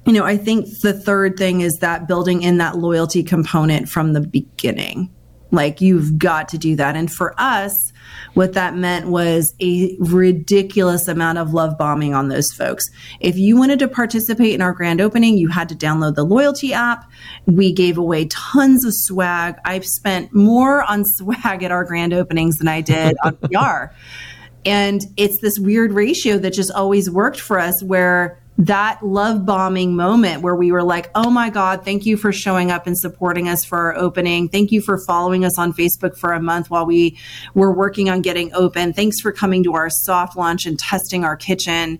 you know, I think the third thing is that building in that loyalty component from the beginning. Like you've got to do that. And for us, what that meant was a ridiculous amount of love bombing on those folks. If you wanted to participate in our grand opening, you had to download the loyalty app. We gave away tons of swag. I've spent more on swag at our grand openings than I did on PR. And it's this weird ratio that just always worked for us where that love bombing moment where we were like, oh my God, thank you for showing up and supporting us for our opening. Thank you for following us on Facebook for a month while we were working on getting open. Thanks for coming to our soft launch and testing our kitchen.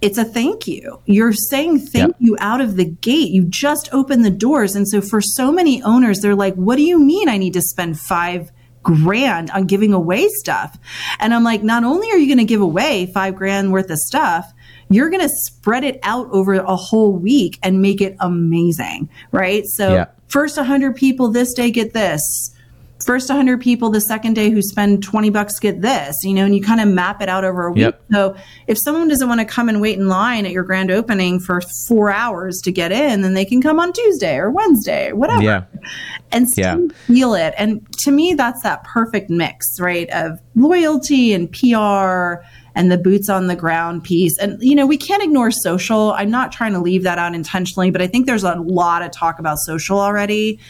It's a thank you. You're saying thank you out of the gate. You just opened the doors. And so for so many owners, they're like, what do you mean I need to spend five grand on giving away stuff? And I'm like, not only are you going to give away five grand worth of stuff, you're going to spread it out over a whole week and make it amazing, right? So, yeah. first 100 people this day get this. First 100 people the second day who spend 20 bucks get this, you know, and you kind of map it out over a week. Yep. So, if someone doesn't want to come and wait in line at your grand opening for four hours to get in, then they can come on Tuesday or Wednesday or whatever yeah. and still yeah. feel it. And to me, that's that perfect mix, right? Of loyalty and PR and the boots on the ground piece. And, you know, we can't ignore social. I'm not trying to leave that out intentionally, but I think there's a lot of talk about social already.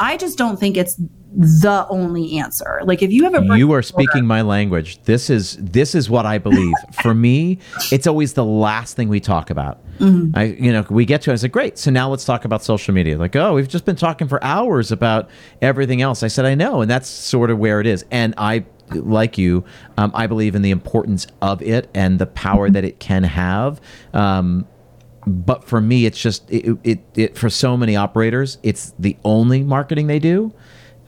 I just don't think it's the only answer. Like if you have a you are speaking my language. This is this is what I believe. For me, it's always the last thing we talk about. Mm-hmm. I you know we get to it. I said great. So now let's talk about social media. Like oh we've just been talking for hours about everything else. I said I know, and that's sort of where it is. And I like you, um, I believe in the importance of it and the power that it can have. Um, but for me, it's just it, it, it, for so many operators, it's the only marketing they do,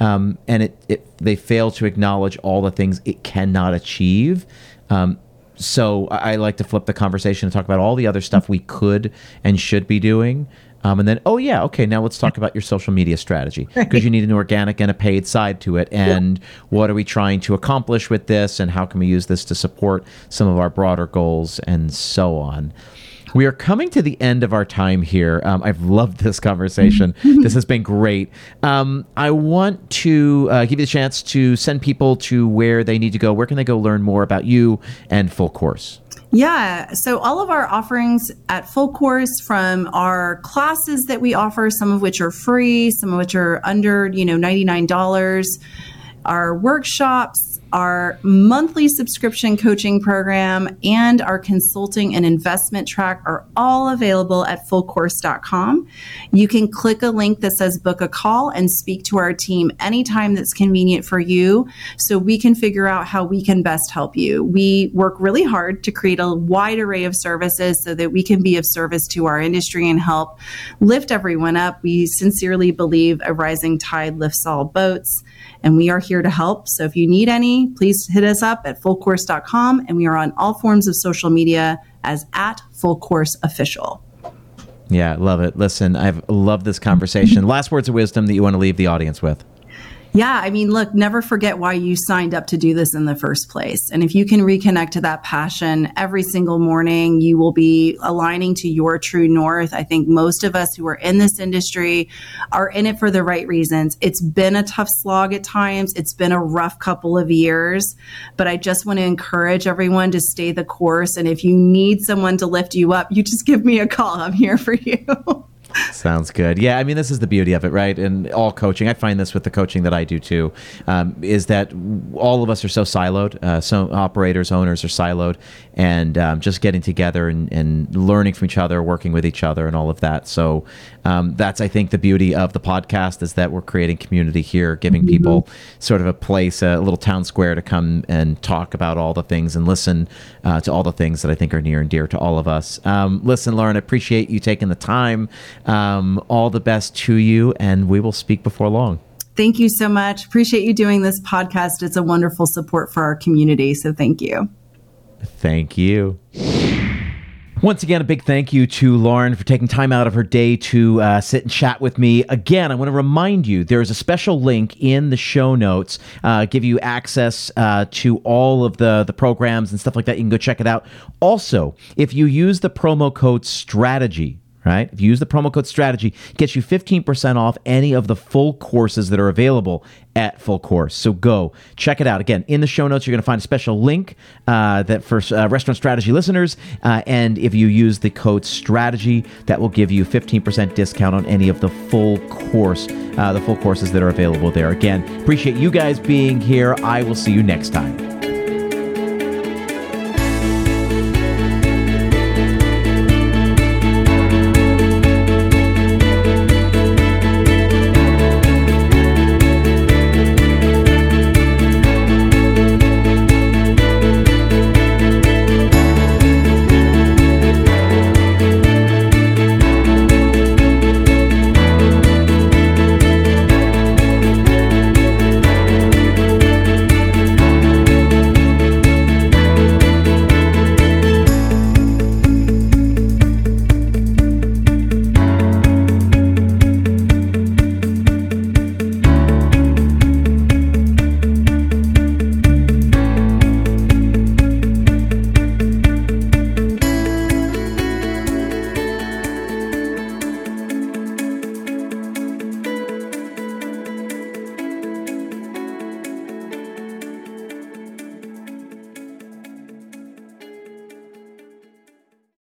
um, and it, it they fail to acknowledge all the things it cannot achieve. Um, so I, I like to flip the conversation and talk about all the other stuff we could and should be doing. Um, and then, oh yeah, okay. Now let's talk about your social media strategy because you need an organic and a paid side to it. And what are we trying to accomplish with this? And how can we use this to support some of our broader goals and so on? We are coming to the end of our time here. Um, I've loved this conversation. this has been great. Um, I want to uh, give you the chance to send people to where they need to go. Where can they go learn more about you and Full Course? Yeah. So all of our offerings at full course from our classes that we offer, some of which are free, some of which are under, you know, $99, our workshops, our monthly subscription coaching program and our consulting and investment track are all available at fullcourse.com. You can click a link that says book a call and speak to our team anytime that's convenient for you so we can figure out how we can best help you. We work really hard to create a wide array of services so that we can be of service to our industry and help lift everyone up. We sincerely believe a rising tide lifts all boats and we are here to help. So if you need any, please hit us up at fullcourse.com and we are on all forms of social media as at full course official. Yeah, love it. Listen, I've loved this conversation. Last words of wisdom that you want to leave the audience with. Yeah, I mean, look, never forget why you signed up to do this in the first place. And if you can reconnect to that passion every single morning, you will be aligning to your true north. I think most of us who are in this industry are in it for the right reasons. It's been a tough slog at times, it's been a rough couple of years, but I just want to encourage everyone to stay the course. And if you need someone to lift you up, you just give me a call. I'm here for you. Sounds good. Yeah, I mean, this is the beauty of it, right? And all coaching, I find this with the coaching that I do too, um, is that all of us are so siloed. Uh, so operators, owners are siloed, and um, just getting together and, and, learning from each other, working with each other, and all of that. So um, that's, I think, the beauty of the podcast is that we're creating community here, giving people sort of a place, a little town square to come and talk about all the things and listen uh, to all the things that I think are near and dear to all of us. Um, listen, Lauren, I appreciate you taking the time. Um, all the best to you, and we will speak before long. Thank you so much. Appreciate you doing this podcast. It's a wonderful support for our community. So thank you. Thank you. Once again, a big thank you to Lauren for taking time out of her day to uh, sit and chat with me. Again, I want to remind you there is a special link in the show notes, uh, give you access uh, to all of the the programs and stuff like that. You can go check it out. Also, if you use the promo code strategy right? If you use the promo code strategy, it gets you 15% off any of the full courses that are available at full course. So go check it out. Again, in the show notes, you're going to find a special link uh, that for uh, restaurant strategy listeners. Uh, and if you use the code strategy, that will give you 15% discount on any of the full course, uh, the full courses that are available there. Again, appreciate you guys being here. I will see you next time.